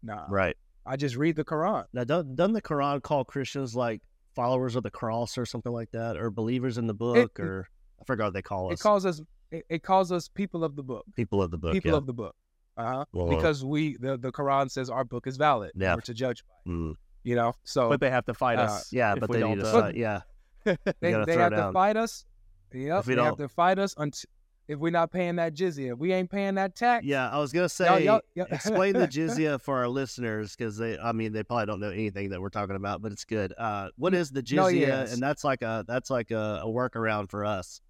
Nah, Right. I just read the Quran. Now, doesn't, the Quran call Christians like followers of the cross or something like that, or believers in the book, or I forgot what they call us. It calls us it, it calls us people of the book. people of the book. people yeah. of the book. Uh-huh. Well, because we the, the Quran says our book is valid. Yeah. We're to judge by. Mm. You know, so But they have to fight Uh, us. Yeah, but they don't, need to uh, fight. Yeah. [laughs] they, they have down. to fight us. Yep, they have don't- to fight us until if we're not paying that jizya. If we ain't paying that tax. Yeah, I was gonna say, Y'all- y'all- y'all- explain the [laughs] jizya for our listeners because they, I mean, they probably don't know anything that we're talking about, but it's good. Uh, what is the jizya? No, yes. And that's like a that's like a, a workaround for us.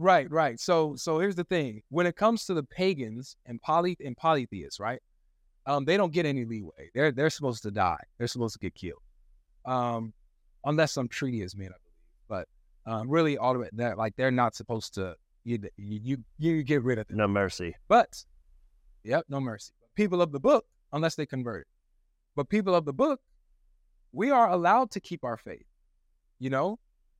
Right, right. So so here's the thing. When it comes to the pagans and poly and polytheists, right? Um, they don't get any leeway. They're they're supposed to die. They're supposed to get killed. Um, unless some treaty is made, I believe. But um, really all of it that like they're not supposed to you you you, you get rid of them. No mercy. But yep, no mercy. People of the book, unless they convert. But people of the book, we are allowed to keep our faith. You know,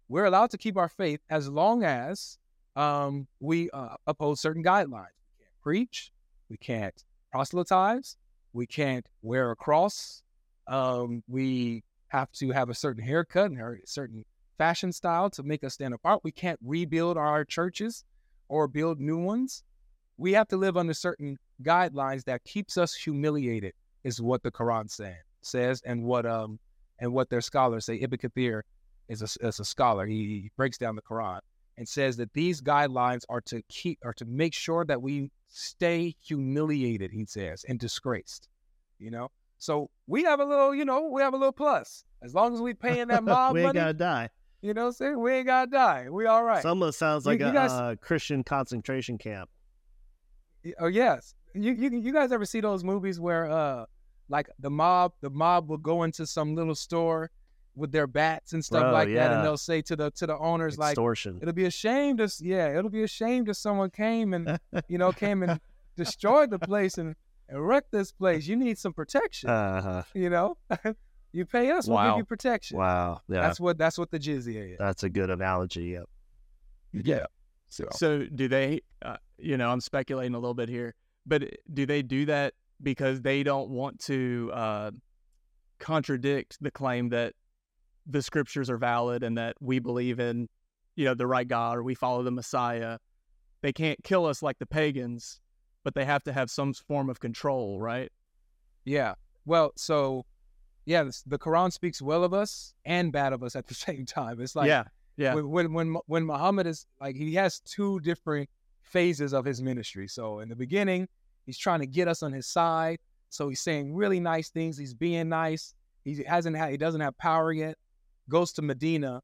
we're allowed to keep our faith as long as um, we uh, uphold certain guidelines. We can't preach. We can't proselytize. We can't wear a cross. Um, we have to have a certain haircut and a certain fashion style to make us stand apart. We can't rebuild our churches or build new ones. We have to live under certain guidelines that keeps us humiliated, is what the Quran say, says, and what um and what their scholars say. Ibn Kathir is a, is a scholar. He, he breaks down the Quran and says that these guidelines are to keep are to make sure that we stay humiliated. He says and disgraced. You know, so we have a little, you know, we have a little plus as long as we [laughs] paying that mob we ain't money. gotta die. You know what I'm saying? We ain't gotta die. We all right. Some of it sounds like you a guys- uh, Christian concentration camp. Oh yes. You, you you guys ever see those movies where uh like the mob the mob will go into some little store with their bats and stuff Bro, like that and they'll say to the to the owners like it'll be a shame to yeah it'll be a shame if someone came and [laughs] you know came and destroyed the place and, and wrecked this place you need some protection Uh-huh. you know [laughs] you pay us we'll give you protection Wow. Yeah. That's, that's what that's what the jizya is That's a good analogy. Yep. yeah so So do they? Uh, you know, I'm speculating a little bit here, but do they do that because they don't want to uh, contradict the claim that the scriptures are valid and that we believe in, you know, the right God or we follow the Messiah? They can't kill us like the pagans, but they have to have some form of control, right? Yeah. Well, so yeah, this, the Quran speaks well of us and bad of us at the [laughs] same time. It's like yeah, yeah, when when when when Muhammad is like he has two different phases of his ministry. So in the beginning, he's trying to get us on his side. So he's saying really nice things. He's being nice. He hasn't had he doesn't have power yet. Goes to Medina,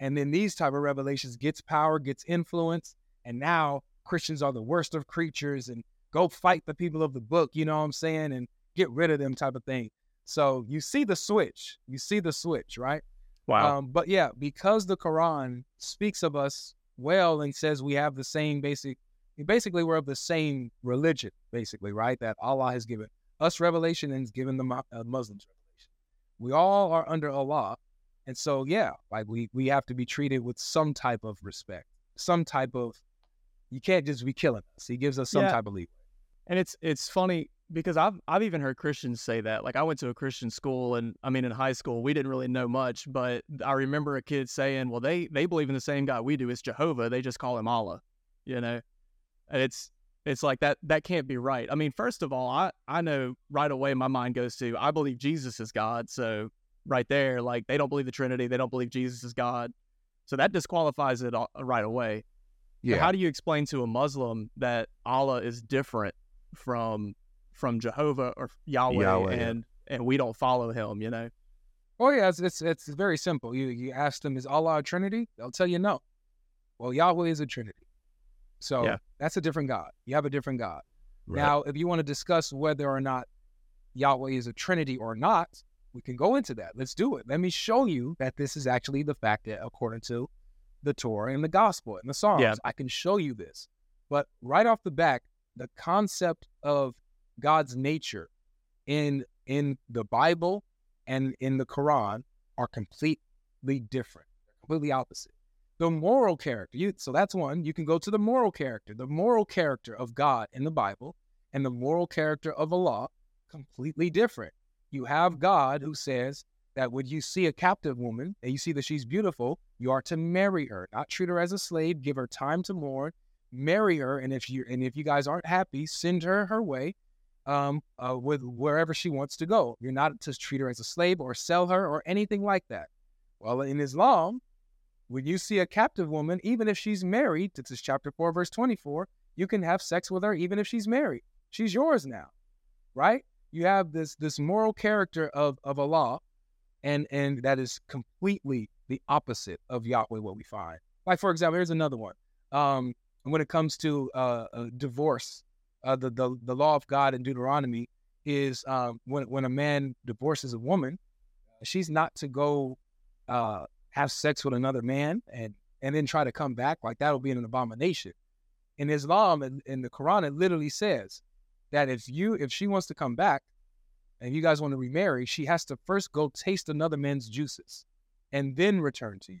and then these type of revelations gets power, gets influence, and now Christians are the worst of creatures and go fight the people of the book. You know what I'm saying? And get rid of them type of thing. So you see the switch. You see the switch, right? wow, Um, but yeah, because the Quran speaks of us well and says we have the same basic, basically we're of the same religion, basically, right? That Allah has given us revelation and has given the uh, Muslims revelation. We all are under Allah, and so yeah, like we we have to be treated with some type of respect, some type of. You can't just be killing us. He gives us some Yeah. type of leeway. And it's it's funny because I've I've even heard Christians say that. Like I went to a Christian school and I mean in high school we didn't really know much, but I remember a kid saying, "Well, they they believe in the same God we do. It's Jehovah. They just call him Allah." You know, and it's it's like that that can't be right. I mean, first of all, I I know right away my mind goes to I believe Jesus is God. So right there, like they don't believe the Trinity, they don't believe Jesus is God. So that disqualifies it all, right away. But How do you explain to a Muslim that Allah is different from from Jehovah or Yahweh, Yahweh, yeah. and and we don't follow him? You know. Oh yeah, it's, it's it's very simple. You you ask them, is Allah a Trinity? They'll tell you no. Well, Yahweh is a Trinity, so Yeah. that's a different God. You have a different God. Right. Now, if you want to discuss whether or not Yahweh is a Trinity or not, we can go into that. Let's do it. Let me show you that this is actually the fact that according to the Torah and the Gospel and the Psalms, Yeah. I can show you this. But right off the back, the concept of God's nature in in the Bible and in the Quran are completely different. Completely opposite. The moral character, you so that's one. You can go to the moral character. The moral character of God in the Bible and the moral character of Allah, completely different. You have God who says that when you see a captive woman and you see that she's beautiful, you are to marry her, not treat her as a slave, give her time to mourn, marry her, and if you and if you guys aren't happy, send her her way, um, uh, with wherever she wants to go. You're not to treat her as a slave or sell her or anything like that. Well, in Islam, when you see a captive woman, even if she's married, this is chapter 4, verse 24, you can have sex with her even if she's married. She's yours now, right? You have this this moral character of, of Allah, and and that is completely the opposite of Yahweh, what we find. Like, for example, here's another one. Um, when it comes to uh, divorce, uh, the, the, the law of God in Deuteronomy is um, when, when a man divorces a woman, she's not to go uh, have sex with another man and, and then try to come back. Like, that'll be an abomination. In Islam, in, in the Quran, it literally says that if you if she wants to come back and you guys want to remarry, she has to first go taste another man's juices and then return to you.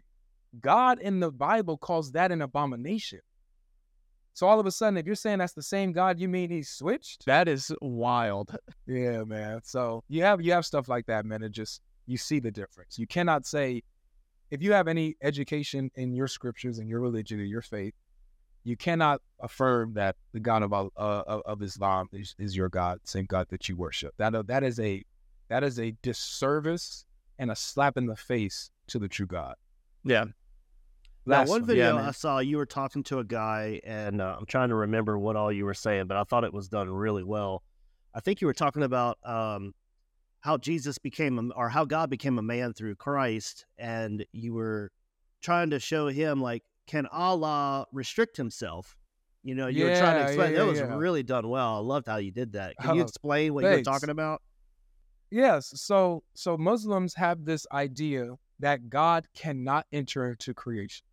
God in the Bible calls that an abomination. So all of a sudden, if you're saying that's the same God, you mean he switched? That is wild. [laughs] Yeah, man. So you have you have stuff like that, man. It just you see the difference. You cannot say if you have any education in your scriptures and your religion and your faith, you cannot affirm that the God of uh, of Islam is, is your God, same God that you worship. That that is a that is a disservice and a slap in the face to the true God. Yeah. Now, one video yeah, I saw, you were talking to a guy, and uh, I'm trying to remember what all you were saying, but I thought it was done really well. I think you were talking about um, how Jesus became, or how God became a man through Christ, and you were trying to show him, like, can Allah restrict himself? You know, you yeah, were trying to explain. Yeah, that was really done well. I loved how you did that. Can you oh, explain what thanks. you were talking about? Yes. So, so Muslims have this idea that God cannot enter into creation,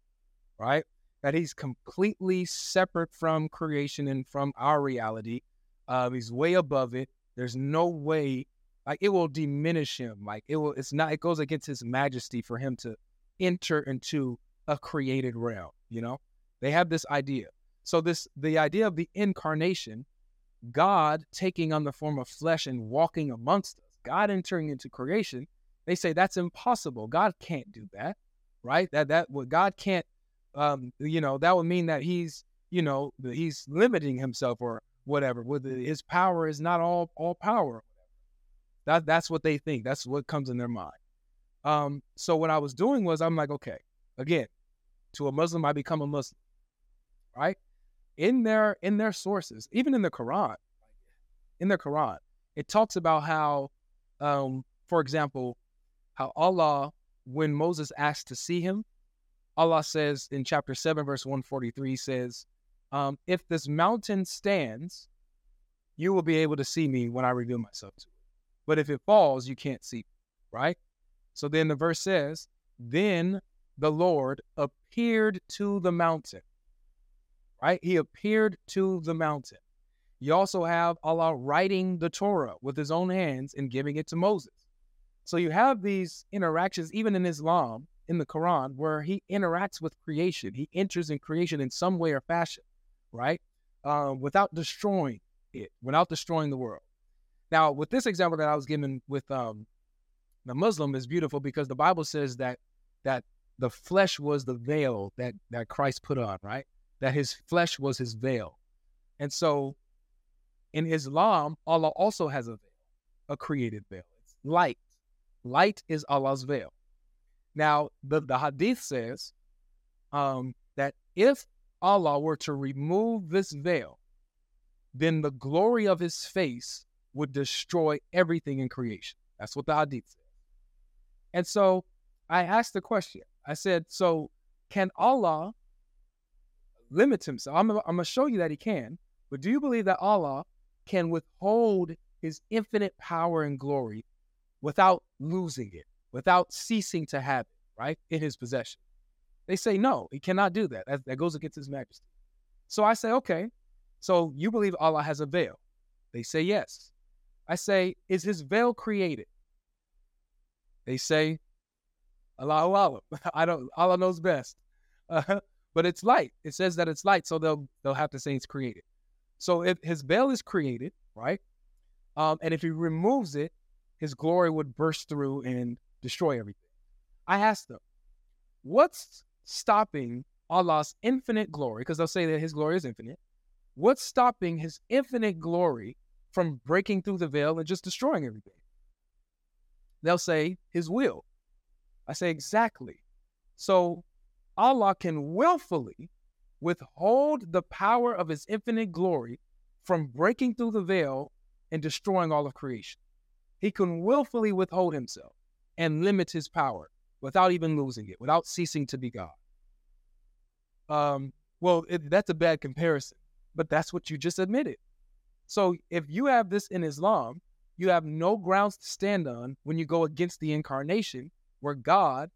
right? That he's completely separate from creation and from our reality. Uh, he's way above it. There's no way, like it will diminish him. Like it will, it's not, it goes against his majesty for him to enter into a created realm, you know? They have this idea. So this, the idea of the incarnation, God taking on the form of flesh and walking amongst us, God entering into creation, they say that's impossible. God can't do that, right? That that what God can't, um, you know, that would mean that he's, you know, he's limiting himself or whatever. His power is not all all power. That that's what they think. That's what comes in their mind. Um, so what I was doing was I'm like, okay, again, to a Muslim, I become a Muslim, right? In their in their sources, even in the Quran, in the Quran, it talks about how, um, for example, how Allah, when Moses asked to see him, Allah says in chapter 7, verse 143, says, um, If this mountain stands, you will be able to see me when I reveal myself to you. But if it falls, you can't see, me, right? So then the verse says, Then the Lord appeared to the mountain, right? He appeared to the mountain. You also have Allah writing the Torah with his own hands and giving it to Moses. So you have these interactions, even in Islam, in the Quran, where he interacts with creation. He enters in creation in some way or fashion, right? Um, without destroying it, without destroying the world. Now, with this example that I was given with um, the Muslim is beautiful because the Bible says that that the flesh was the veil that that Christ put on, right? That his flesh was his veil. And so in Islam, Allah also has a veil, a created veil. It's light. Light is Allah's veil. Now, the, the hadith says um, that if Allah were to remove this veil, then the glory of his face would destroy everything in creation. That's what the hadith says. And so I asked the question I said, so can Allah limit himself? I'm, I'm going to show you that he can, but do you believe that Allah can withhold his infinite power and glory without losing it, without ceasing to have it, right, in his possession. They say, no, he cannot do that. That, that goes against his majesty. So I say, okay, so you believe Allah has a veil? They say, yes. I say, is his veil created? They say, Allahu a'lam. [laughs] I don't, Allah knows best. Uh, but it's light. It says that it's light, so they'll they'll have to say it's created. So if his veil is created, right? Um, and if he removes it, his glory would burst through and destroy everything. I asked them, what's stopping Allah's infinite glory? Because they'll say that his glory is infinite. What's stopping his infinite glory from breaking through the veil and just destroying everything? They'll say his will. I say, exactly. So Allah can willfully withhold the power of his infinite glory from breaking through the veil and destroying all of creation. He can willfully withhold himself and limit his power without even losing it, without ceasing to be God. Um, well, it, that's a bad comparison, but that's what you just admitted. So if you have this in Islam, you have no grounds to stand on when you go against the incarnation, where God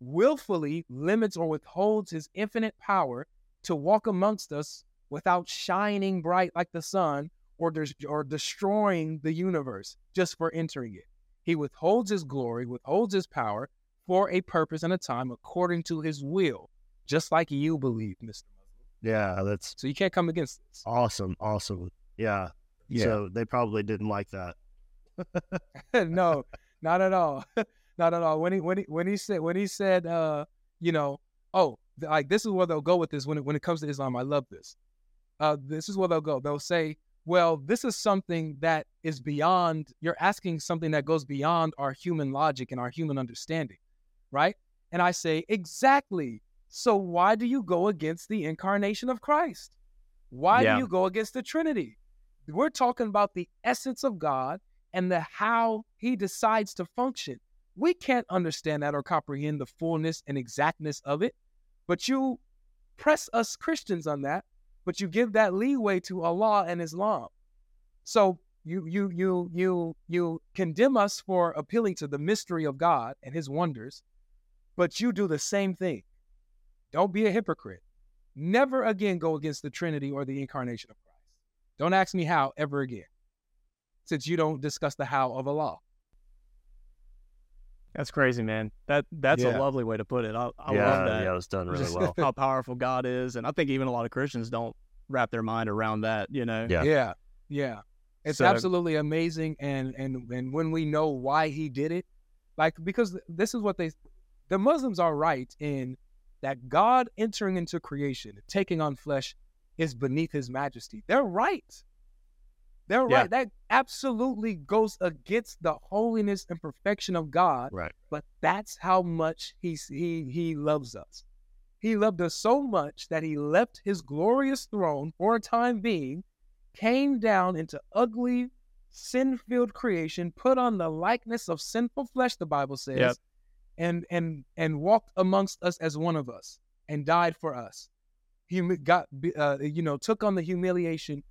willfully limits or withholds his infinite power to walk amongst us without shining bright like the sun or, des- or destroying the universe just for entering it. He withholds his glory, withholds his power for a purpose and a time according to his will, just like you believe, Mr. Muslim. Yeah, that's So you can't come against this. awesome. Awesome. Yeah. Yeah. So they probably didn't like that. [laughs] [laughs] no, not at all. [laughs] not at all. When he when he when he said when he said uh, you know, oh, like this is where they'll go with this when it when it comes to Islam. I love this. Uh, this is where they'll go. They'll say, well, this is something that is beyond. You're asking something that goes beyond our human logic and our human understanding, right? And I say, exactly. So why do you go against the incarnation of Christ? Why Yeah. do you go against the Trinity? We're talking about the essence of God and the how he decides to function. We can't understand that or comprehend the fullness and exactness of it, but you press us Christians on that, but you give that leeway to Allah and Islam. So you you you you you condemn us for appealing to the mystery of God and his wonders, but you do the same thing. Don't be a hypocrite. Never again go against the Trinity or the incarnation of Christ. Don't ask me how ever again, since you don't discuss the how of Allah. That's crazy, man. That that's Yeah. a lovely way to put it. I, I yeah, love that. yeah, it was done really Just well. [laughs] how powerful God is, and I think even a lot of Christians don't wrap their mind around that. You know. Yeah. Yeah, yeah. It's So- absolutely amazing, and and and when we know why he did it, like because this is what they, the Muslims are right in that God entering into creation, taking on flesh, is beneath His Majesty. They're right. They're Yeah. right. That absolutely goes against the holiness and perfection of God. Right. But that's how much he he he loves us. He loved us so much that he left his glorious throne for a time being, came down into ugly, sin-filled creation, put on the likeness of sinful flesh, the Bible says, Yep. and and and walked amongst us as one of us and died for us. He got uh, you know took on the humiliation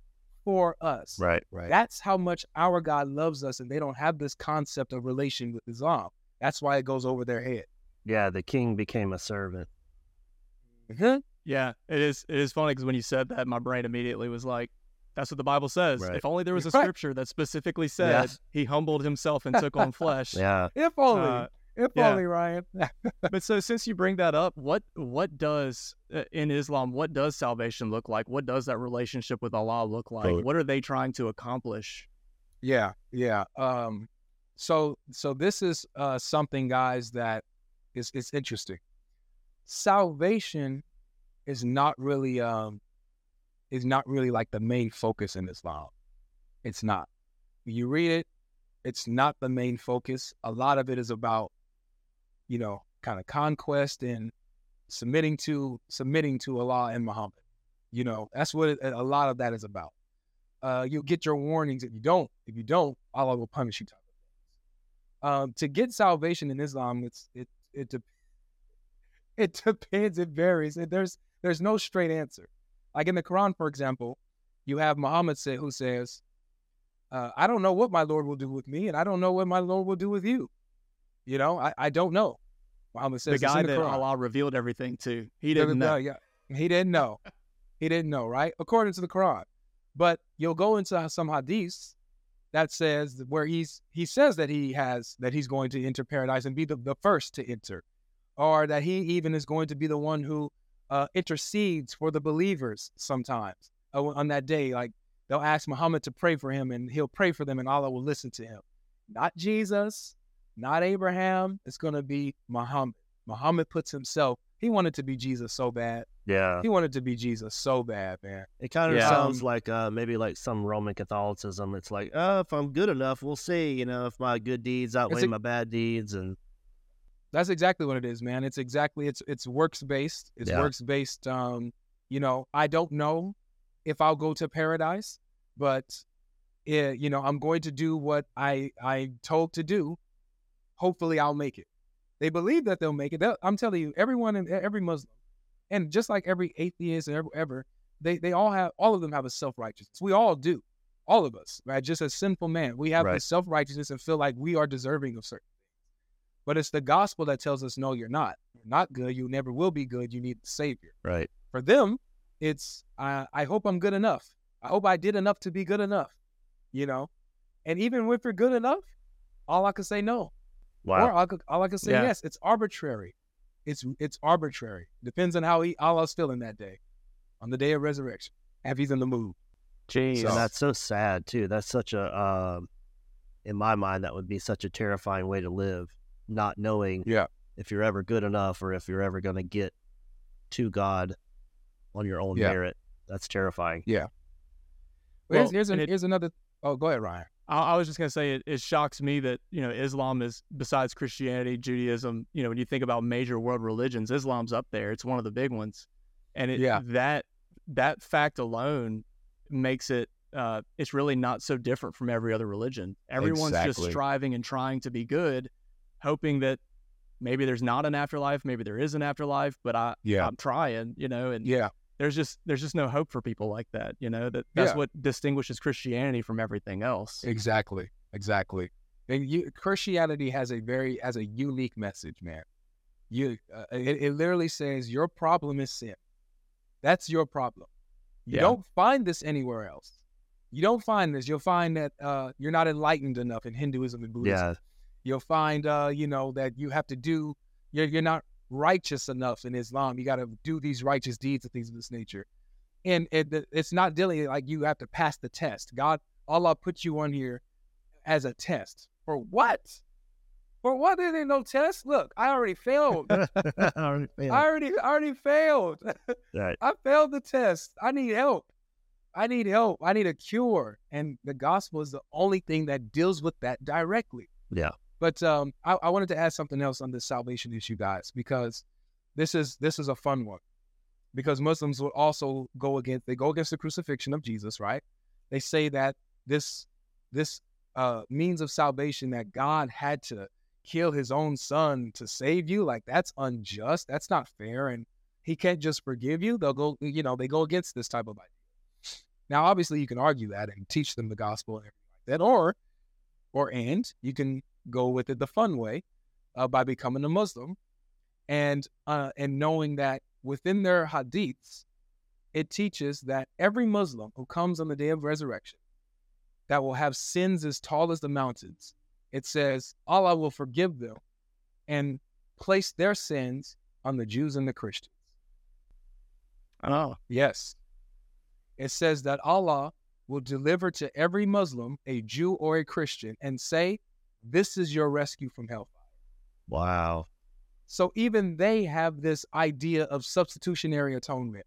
for us. Right, right. That's how much our God loves us, and they don't have this concept of relation with Islam. That's why it goes over their head. yeah, the king became a servant. Mhm. Yeah, it is. It is funny because when you said that, my brain immediately was like, "That's what the Bible says." Right. If only there was a Right. scripture that specifically said he humbled himself and took on [laughs] flesh. Yeah. If only, Uh, if yeah. only, Ryan. [laughs] but so since you bring that up, what what does uh, in Islam what does salvation look like? What does that relationship with Allah look like? Totally. What are they trying to accomplish? Yeah, yeah. Um, so so this is uh something, guys, that is is interesting. Salvation is not really um is not really like the main focus in Islam. It's not. You read it, it's not the main focus. A lot of it is about, you know, kind of conquest and submitting to submitting to Allah and Muhammad. You know, that's what it, a lot of that is about uh, you'll get your warnings if you don't. If you don't, Allah will punish you. Um, to get salvation in Islam, it's it it de- [laughs] it depends. It varies. It- there's there's no straight answer. Like in the Quran, for example, you have Muhammad say who says, uh, "I don't know what my Lord will do with me, and I don't know what my Lord will do with you." You know, I, I don't know. Muhammad says the guy the that Quran. Allah revealed everything to, he didn't know. Yeah, he didn't know. He didn't know, right? According to the Quran. But you'll go into some hadiths that says where he's he says that he has that he's going to enter paradise and be the, the first to enter, or that he even is going to be the one who uh, intercedes for the believers sometimes uh, on that day. Like they'll ask Muhammad to pray for him, and he'll pray for them, and Allah will listen to him. Not Jesus, not Abraham. It's going to be Muhammad. Muhammad puts himself. He wanted to be Jesus so bad. Yeah. He wanted to be Jesus so bad, man. It kind of Yeah. sounds like uh, maybe like some Roman Catholicism. It's like, oh, if I'm good enough, we'll see. You know, if my good deeds outweigh a- my bad deeds, and That's exactly what it is, man. It's exactly it's it's works based. It's Yeah. works based. Um, you know, I don't know if I'll go to paradise, but eh, you know, I'm going to do what I I told to do. Hopefully, I'll make it. They believe that they'll make it. They'll, I'm telling you, everyone in every Muslim, and just like every atheist and ever, ever they they all have all of them have a self righteousness. We all do, all of us, right? Just a sinful man, we have Right. this self righteousness and feel like we are deserving of certain things. But it's the gospel that tells us, no, you're not. You're not good. You never will be good. You need the Savior. Right. For them, it's I I hope I'm good enough. I hope I did enough to be good enough. You know, and even if you're good enough, all I can say no. Or Wow. all I could, I can say Yeah. yes. It's arbitrary. It's it's arbitrary. Depends on how he Allah's feeling that day, on the day of resurrection, if he's in the mood. Jeez. So- And that's so sad too. That's such a, um, in my mind, that would be such a terrifying way to live, not knowing Yeah. if you're ever good enough or if you're ever going to get to God on your own Yeah. merit. That's terrifying. Yeah. Well, here's, an, and it- here's another. Oh, go ahead, Ryan. I, I was just gonna say it, it shocks me that you know Islam is besides Christianity, Judaism. You know, when you think about major world religions, Islam's up there. It's one of the big ones, and it, Yeah. that that fact alone makes it. Uh, it's really not so different from every other religion. Everyone's just striving and trying to be good, hoping that maybe there's not an afterlife, maybe there is an afterlife, but I Yeah. I'm trying, you know, and Yeah. There's just there's just no hope for people like that, you know. That that's Yeah. what distinguishes Christianity from everything else. Exactly. Exactly. And you, Christianity has a very has a unique message, man. You, uh, it, it literally says your problem is sin. That's your problem. You Yeah. don't find this anywhere else. You don't find this. You'll find that uh, you're not enlightened enough in Hinduism and Buddhism. Yeah. You'll find, uh, you know, that you have to do. You're you're not righteous enough in Islam. You got to do these righteous deeds and things of this nature. And it, it's not dealing like you have to pass the test. God, Allah put you on here as a test for what? For what? There ain't no test. Look, I already failed. [laughs] I already, I already failed. Right. [laughs] I failed the test. I need help. I need help. I need a cure. And the gospel is the only thing that deals with that directly. Yeah. But um, I, I wanted to add something else on this salvation issue, guys, because this is this is a fun one. Because Muslims will also go against they go against the crucifixion of Jesus, right? They say that this this uh, means of salvation that God had to kill His own Son to save you, like that's unjust. That's not fair, and He can't just forgive you. They'll go, you know, they go against this type of idea. Now, obviously, you can argue that and teach them the gospel and everything like that, or or and you can go with it the fun way uh, by becoming a Muslim and uh, and knowing that within their hadiths, it teaches that every Muslim who comes on the day of resurrection that will have sins as tall as the mountains, it says Allah will forgive them and place their sins on the Jews and the Christians. Oh, Yes. It says that Allah will deliver to every Muslim, a Jew or a Christian, and say, This is your rescue from hellfire. Wow. So even they have this idea of substitutionary atonement.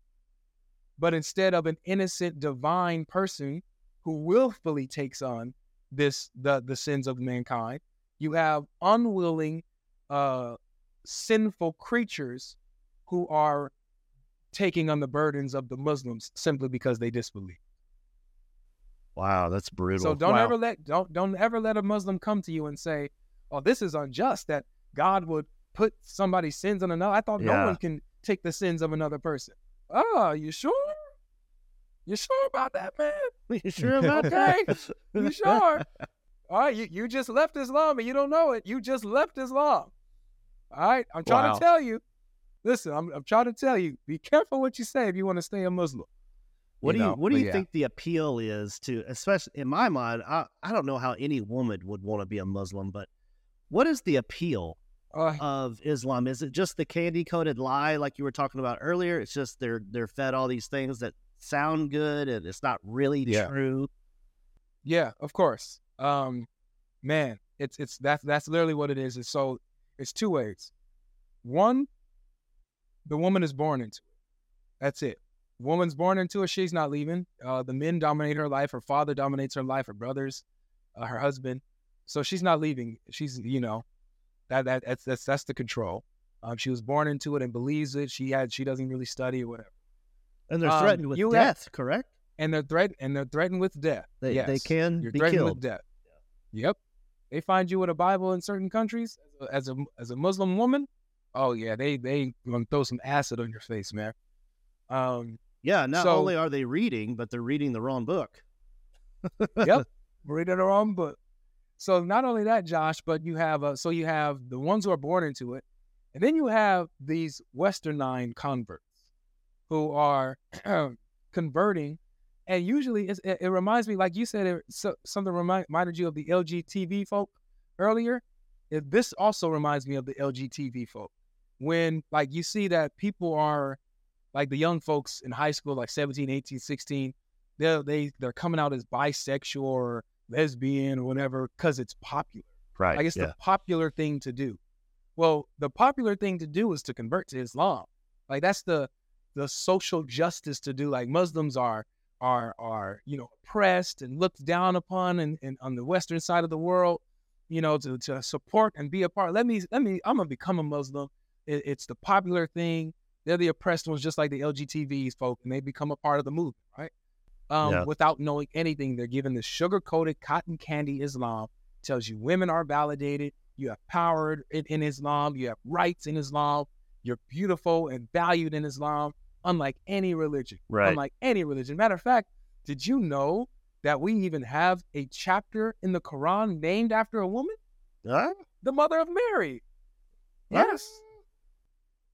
But instead of an innocent divine person who willfully takes on this the, the sins of mankind, you have unwilling, uh, sinful creatures who are taking on the burdens of the Muslims simply because they disbelieve. Wow. That's brutal. So don't Wow. ever let don't don't ever let a Muslim come to you and say, "Oh, this is unjust that God would put somebody's sins on another." I thought no one can take the sins of another person. Oh, you sure? You sure about that, man? [laughs] you sure about Okay. that? You sure? All right, you, you just left Islam and you don't know it. You just left Islam. All right, I'm trying Wow. to tell you. Listen, I'm, I'm trying to tell you. Be careful what you say if you want to stay a Muslim. What You do you know, What do but you yeah. think the appeal is to, especially in my mind? I I don't know how any woman would want to be a Muslim, but what is the appeal Uh, of Islam? Is it just the candy coated lie like you were talking about earlier? It's just they're they're fed all these things that sound good and it's not really Yeah. true. Yeah, of course. Um, man, it's it's that's that's literally what it is. It's so it's two ways. One, the woman is born into it. That's it. Woman's born into it. She's not leaving. Uh, the men dominate her life. Her father dominates her life. Her brothers, uh, her husband. So she's not leaving. She's you know, That, that that's that's that's the control. Um, she was born into it and believes it. She had she doesn't really study or whatever. And they're Um, threatened with you have- death, correct? And they're threat and they're threatened with death. They yes. they can You're be threatened killed. with death. Yep. They find you with a Bible in certain countries as a as a Muslim woman. Oh yeah, they they gonna throw some acid on your face, man. Um, Yeah, not So- only are they reading, but they're reading the wrong book. yep, [laughs] reading the wrong book. So not only that, Josh, but you have uh, so you have the ones who are born into it, and then you have these Westernine converts who are [clears throat] converting, and usually it's, it, it reminds me, like you said, it, so, something remind, reminded you of the LGBT folk earlier. It, this also reminds me of the LGBT folk when like you see that people are like the young folks in high school, like 17, 18, 16, they're they they're coming out as bisexual or lesbian or whatever because it's popular. Right. Like it's the popular thing to do. Well, the popular thing to do is to convert to Islam. Like that's the the social justice to do. Like Muslims are are are you know oppressed and looked down upon and, and on the western side of the world. You know to to support and be a part. Let me let me. I'm gonna become a Muslim. It, it's the popular thing. They're the oppressed ones, just like the LGBTs folk, and they become a part of the movement, right? Um, Yeah. Without knowing anything, they're given this sugar-coated cotton candy Islam. Tells you women are validated, you have power in, in Islam, you have rights in Islam, you're beautiful and valued in Islam, unlike any religion. Right. Unlike any religion. Matter of fact, did you know that we even have a chapter in the Quran named after a woman, Huh? the mother of Mary? What? Yes.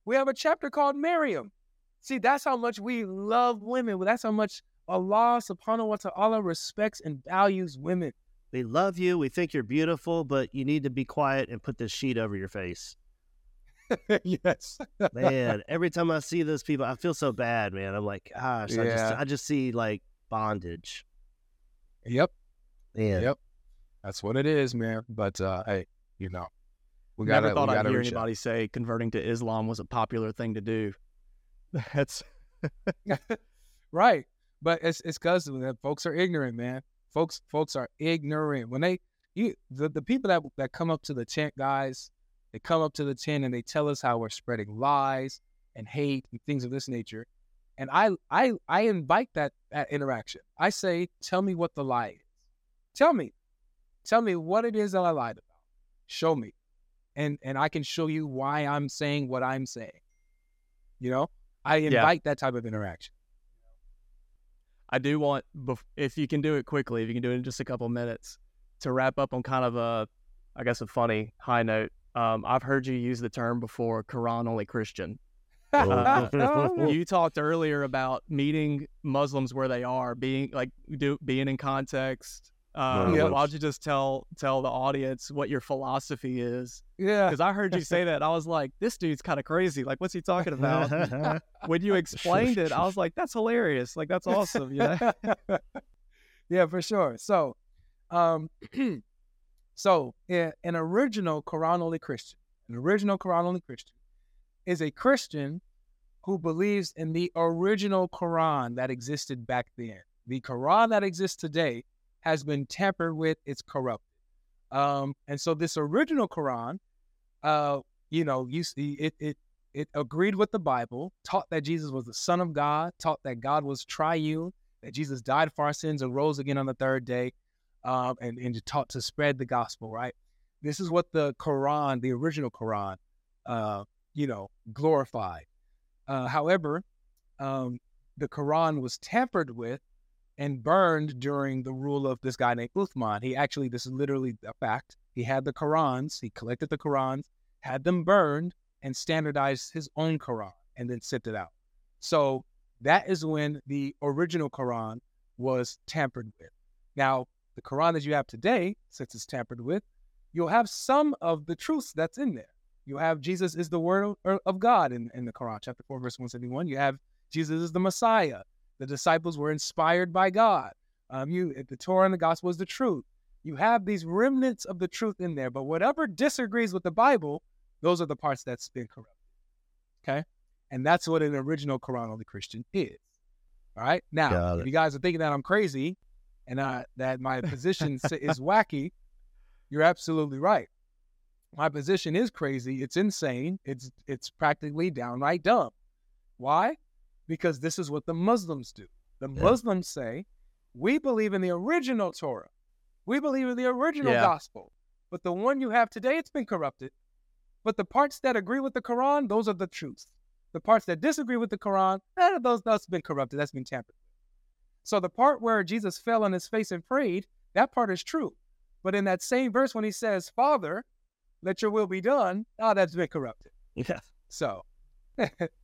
We have a chapter called Miriam. See, that's how much we love women. That's how much Allah subhanahu wa ta'ala respects and values women. We love you. We think you're beautiful, but you need to be quiet and put this sheet over your face. [laughs] yes. Man, [laughs] every time I see those people, I feel so bad, man. I'm like, gosh, I just I just see like bondage. Yep. Man. Yep. That's what it is, man. But uh hey, you know. We Never gotta thought we I'd hear reach out. anybody say converting to Islam was a popular thing to do. [laughs] That's [laughs] right. But it's it's because folks are ignorant, man. Folks folks are ignorant. When they you the, the people that that come up to the tent, guys, they come up to the tent and they tell us how we're spreading lies and hate and things of this nature. And I I I invite that that interaction. I say, tell me what the lie is. Tell me. Tell me what it is that I lied about. Show me. And and I can show you why I'm saying what I'm saying. You know? I invite that type of interaction. I do want, if you can do it quickly, if you can do it in just a couple minutes, to wrap up on kind of a, I guess, a funny high note. Um, I've heard you use the term before, Quran only Christian. [laughs] Uh, you talked earlier about meeting Muslims where they are, being like do being in context. Uh, Yep. Why don't you just tell tell the audience what your philosophy is? yeah. Because I heard you say [laughs] that, I was like, this dude's kind of crazy. Like, what's he talking about? [laughs] [laughs] when you explained it, I was like, that's hilarious. Like, that's awesome. Know? yeah, for sure. So, um, [clears throat] so yeah, an original Quran only Christian, an original Quran only Christian, is a Christian who believes in the original Quran that existed back then. The Quran that exists today has been tampered with; it's corrupted. Um, and so this original Quran, uh, you know, you see it, it it agreed with the Bible, taught that Jesus was the Son of God, taught that God was triune, that Jesus died for our sins and rose again on the third day, um, and, and taught to spread the gospel, right? This is what the Quran, the original Quran, uh, you know, glorified. Uh, however, um, the Quran was tampered with and burned during the rule of this guy named Uthman. He actually, this is literally a fact. He had the Qurans, he collected the Qurans, had them burned, and standardized his own Quran and then sent it out. So that is when the original Quran was tampered with. Now, the Quran that you have today, since it's tampered with, you'll have some of the truths that's in there. You have Jesus is the word of- er, of God in, in the Quran, chapter 4, verse 171. You have Jesus is the Messiah. The disciples were inspired by God. Um, you the Torah and the gospel is the truth. You have these remnants of the truth in there, but whatever disagrees with the Bible, those are the parts that's been corrupted. Okay? And that's what an original Quran only Christian is. All right. Now, if you guys are thinking that I'm crazy and uh, that my position is [laughs] wacky, you're absolutely right. my position is crazy. It's insane. It's it's practically downright dumb. Why? Because this is what the Muslims do. The Yeah. Muslims say, we believe in the original Torah. We believe in the original Yeah. gospel. But the one you have today, it's been corrupted. But the parts that agree with the Quran, those are the truth. The parts that disagree with the Quran, eh, those that's been corrupted. That's been tampered. with. So the part where Jesus fell on his face and prayed, that part is true. But in that same verse, when he says, "Father, let your will be done," oh, that's been corrupted. [laughs] Yeah. So [laughs]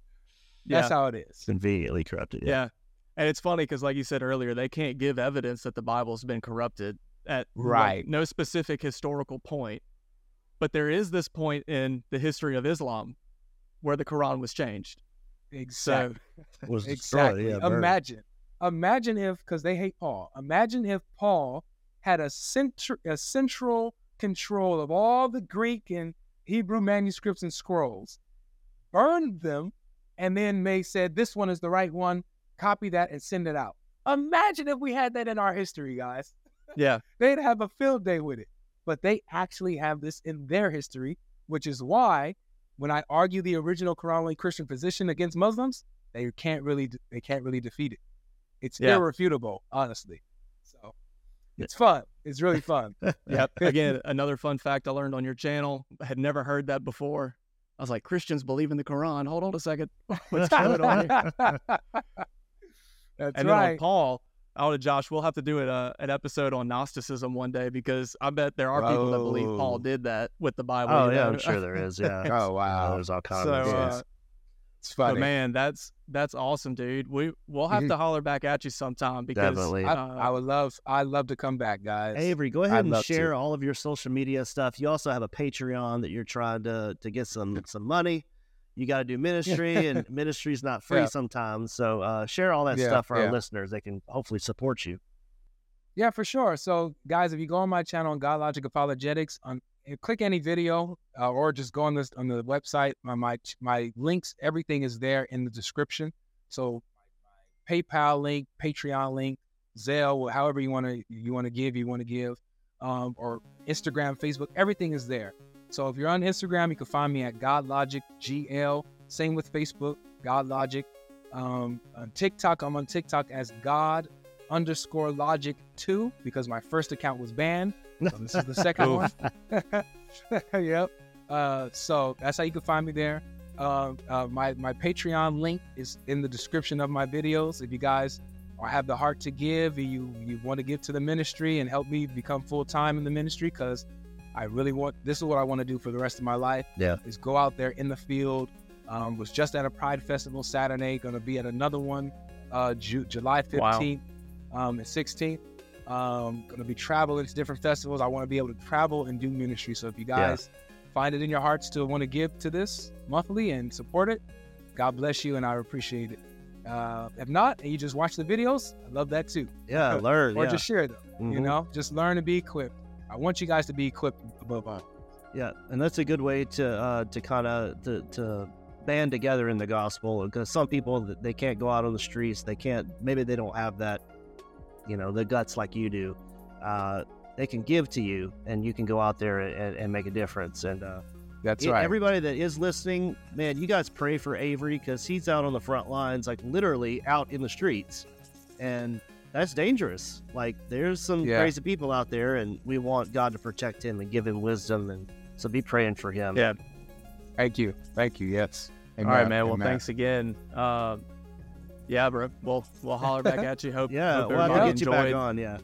Yeah. that's how it is. Conveniently corrupted. Yeah. And it's funny because, like you said earlier, they can't give evidence that the Bible's been corrupted at like, Right. no specific historical point. But there is this point in the history of Islam where the Quran was changed. Exactly. [laughs] Was. Exactly. Yeah. imagine, imagine if, because they hate Paul. Imagine if Paul had a centr- a central control of all the Greek and Hebrew manuscripts and scrolls, burned them, and then may said this one is the right one. Copy that and send it out. Imagine if we had that in our history, guys. Yeah. [laughs] They'd have a field day with it. But they actually have this in their history, which is why when I argue the original Quran only Christian position against Muslims, they can't really they can't really defeat it. It's Yeah. irrefutable, honestly. So it's fun. It's really fun. [laughs] Yep. [laughs] Again, another fun fact I learned on your channel. I had never heard that before. I was like, Christians believe in the Quran. Hold on a second. [laughs] What's [laughs] going on here? That's and then on. Paul, out of Josh, we'll have to do it, uh, an episode on Gnosticism one day because I bet there are people that believe Paul did that with the Bible. Oh yeah, know? I'm sure there is. Yeah. [laughs] Oh wow. there's all kinds So, of uh, It's but man, that's that's awesome, dude. We we'll have Mhm. to holler back at you sometime because Definitely. I, uh, I would love I'd love to come back, guys. Avery, go ahead I'd and share to. all of your social media stuff. You also have a Patreon that you're trying to to get some [laughs] some money. You got to do ministry, and [laughs] ministry's not free Yeah. sometimes. So uh, share all that Yeah, stuff for yeah. our listeners. They can hopefully support you. Yeah, for sure. So, guys, if you go on my channel on God Logic Apologetics, on you click any video uh, or just go on this on the website. My, my my links, everything is there in the description. So, PayPal link, Patreon link, Zelle, however you want to you want to give, you want to give, um, or Instagram, Facebook, everything is there. So, if you're on Instagram, you can find me at God Logic GL. Same with Facebook, God Logic. Um, on TikTok, I'm on TikTok as God underscore logic two because my first account was banned. [laughs] So this is the second one. [laughs] yep. Uh, so that's how you can find me there. Uh, uh, my my Patreon link is in the description of my videos. If you guys or have the heart to give, you you want to give to the ministry and help me become full time in the ministry, because I really want this is what I want to do for the rest of my life. Yeah. is go out there in the field. Um, was just at a Pride Festival Saturday. Going to be at another one uh, Ju- July Wow. 15th um, and 16th. Um, going to be traveling to different festivals. I want to be able to travel and do ministry. So if you Yeah. guys find it in your hearts to want to give to this monthly and support it, God bless you, and I appreciate it. Uh, if not, and you just watch the videos, I love that too. Yeah, [laughs] learn. Or yeah. just share them. You Mhm. know, just learn to be equipped. I want you guys to be equipped above all. Yeah, and that's a good way to uh, to kind of to, to band together in the gospel because some people they can't go out on the streets. They can't. Maybe they don't have that, you know, the guts like you do. Uh, they can give to you, and you can go out there and, and make a difference. And uh, That's yeah, right. everybody that is listening, man, you guys pray for Avery because he's out on the front lines, like literally out in the streets, and that's dangerous. Like there's some Yeah. crazy people out there, and we want God to protect him and give him wisdom, and so be praying for him. Yeah. Thank you. Thank you. Yes. All right, man. Well, thanks again. Uh, yeah, bro. We'll we'll holler back at you. Hope [laughs] Yeah, hope we'll have to get you back on. Yeah,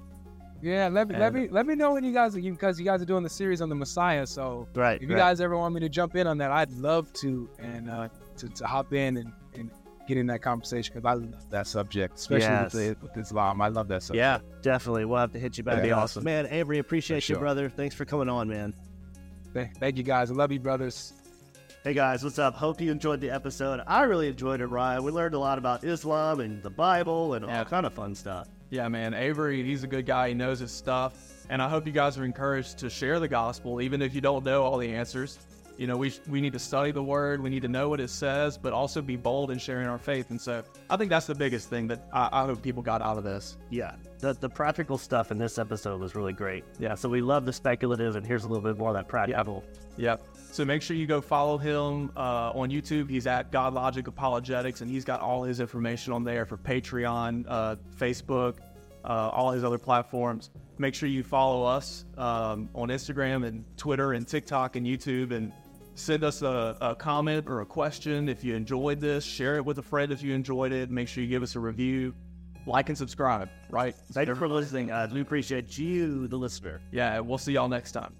Yeah, let me let me let me know when you guys because you guys are doing the series on the Messiah. So right. if you right. guys ever want me to jump in on that, I'd love to and uh, to, to hop in and, and get in that conversation because I love that subject, especially Yes. with, the, with Islam. I love that subject. Yeah, definitely, we'll have to hit you back. That'd be awesome. man. Avery, appreciate For you, brother. Thanks for coming on, man. Thank you guys. I love you, brothers. Hey guys, what's up? Hope you enjoyed the episode. I really enjoyed it, Ryan. We learned a lot about Islam and the Bible and Yeah. all kind of fun stuff. yeah, man. Avery, he's a good guy. He knows his stuff, and I hope you guys are encouraged to share the gospel, even if you don't know all the answers. You know, we we need to study the word, we need to know what it says, but also be bold in sharing our faith. And so I think that's the biggest thing that I, I hope people got out of this. Yeah, the, the practical stuff in this episode was really great. Yeah, so we love the speculative, and here's a little bit more of that practical. Yep. So make sure you go follow him uh, on YouTube. He's at God Logic Apologetics, and he's got all his information on there for Patreon, uh, Facebook, uh, all his other platforms. Make sure you follow us um, on Instagram and Twitter and TikTok and YouTube, and send us a, a, comment or a question if you enjoyed this. Share it with a friend if you enjoyed it. Make sure you give us a review, like and subscribe. Right? Thank you for listening. Uh, we appreciate you, the listener. Yeah, we'll see y'all next time.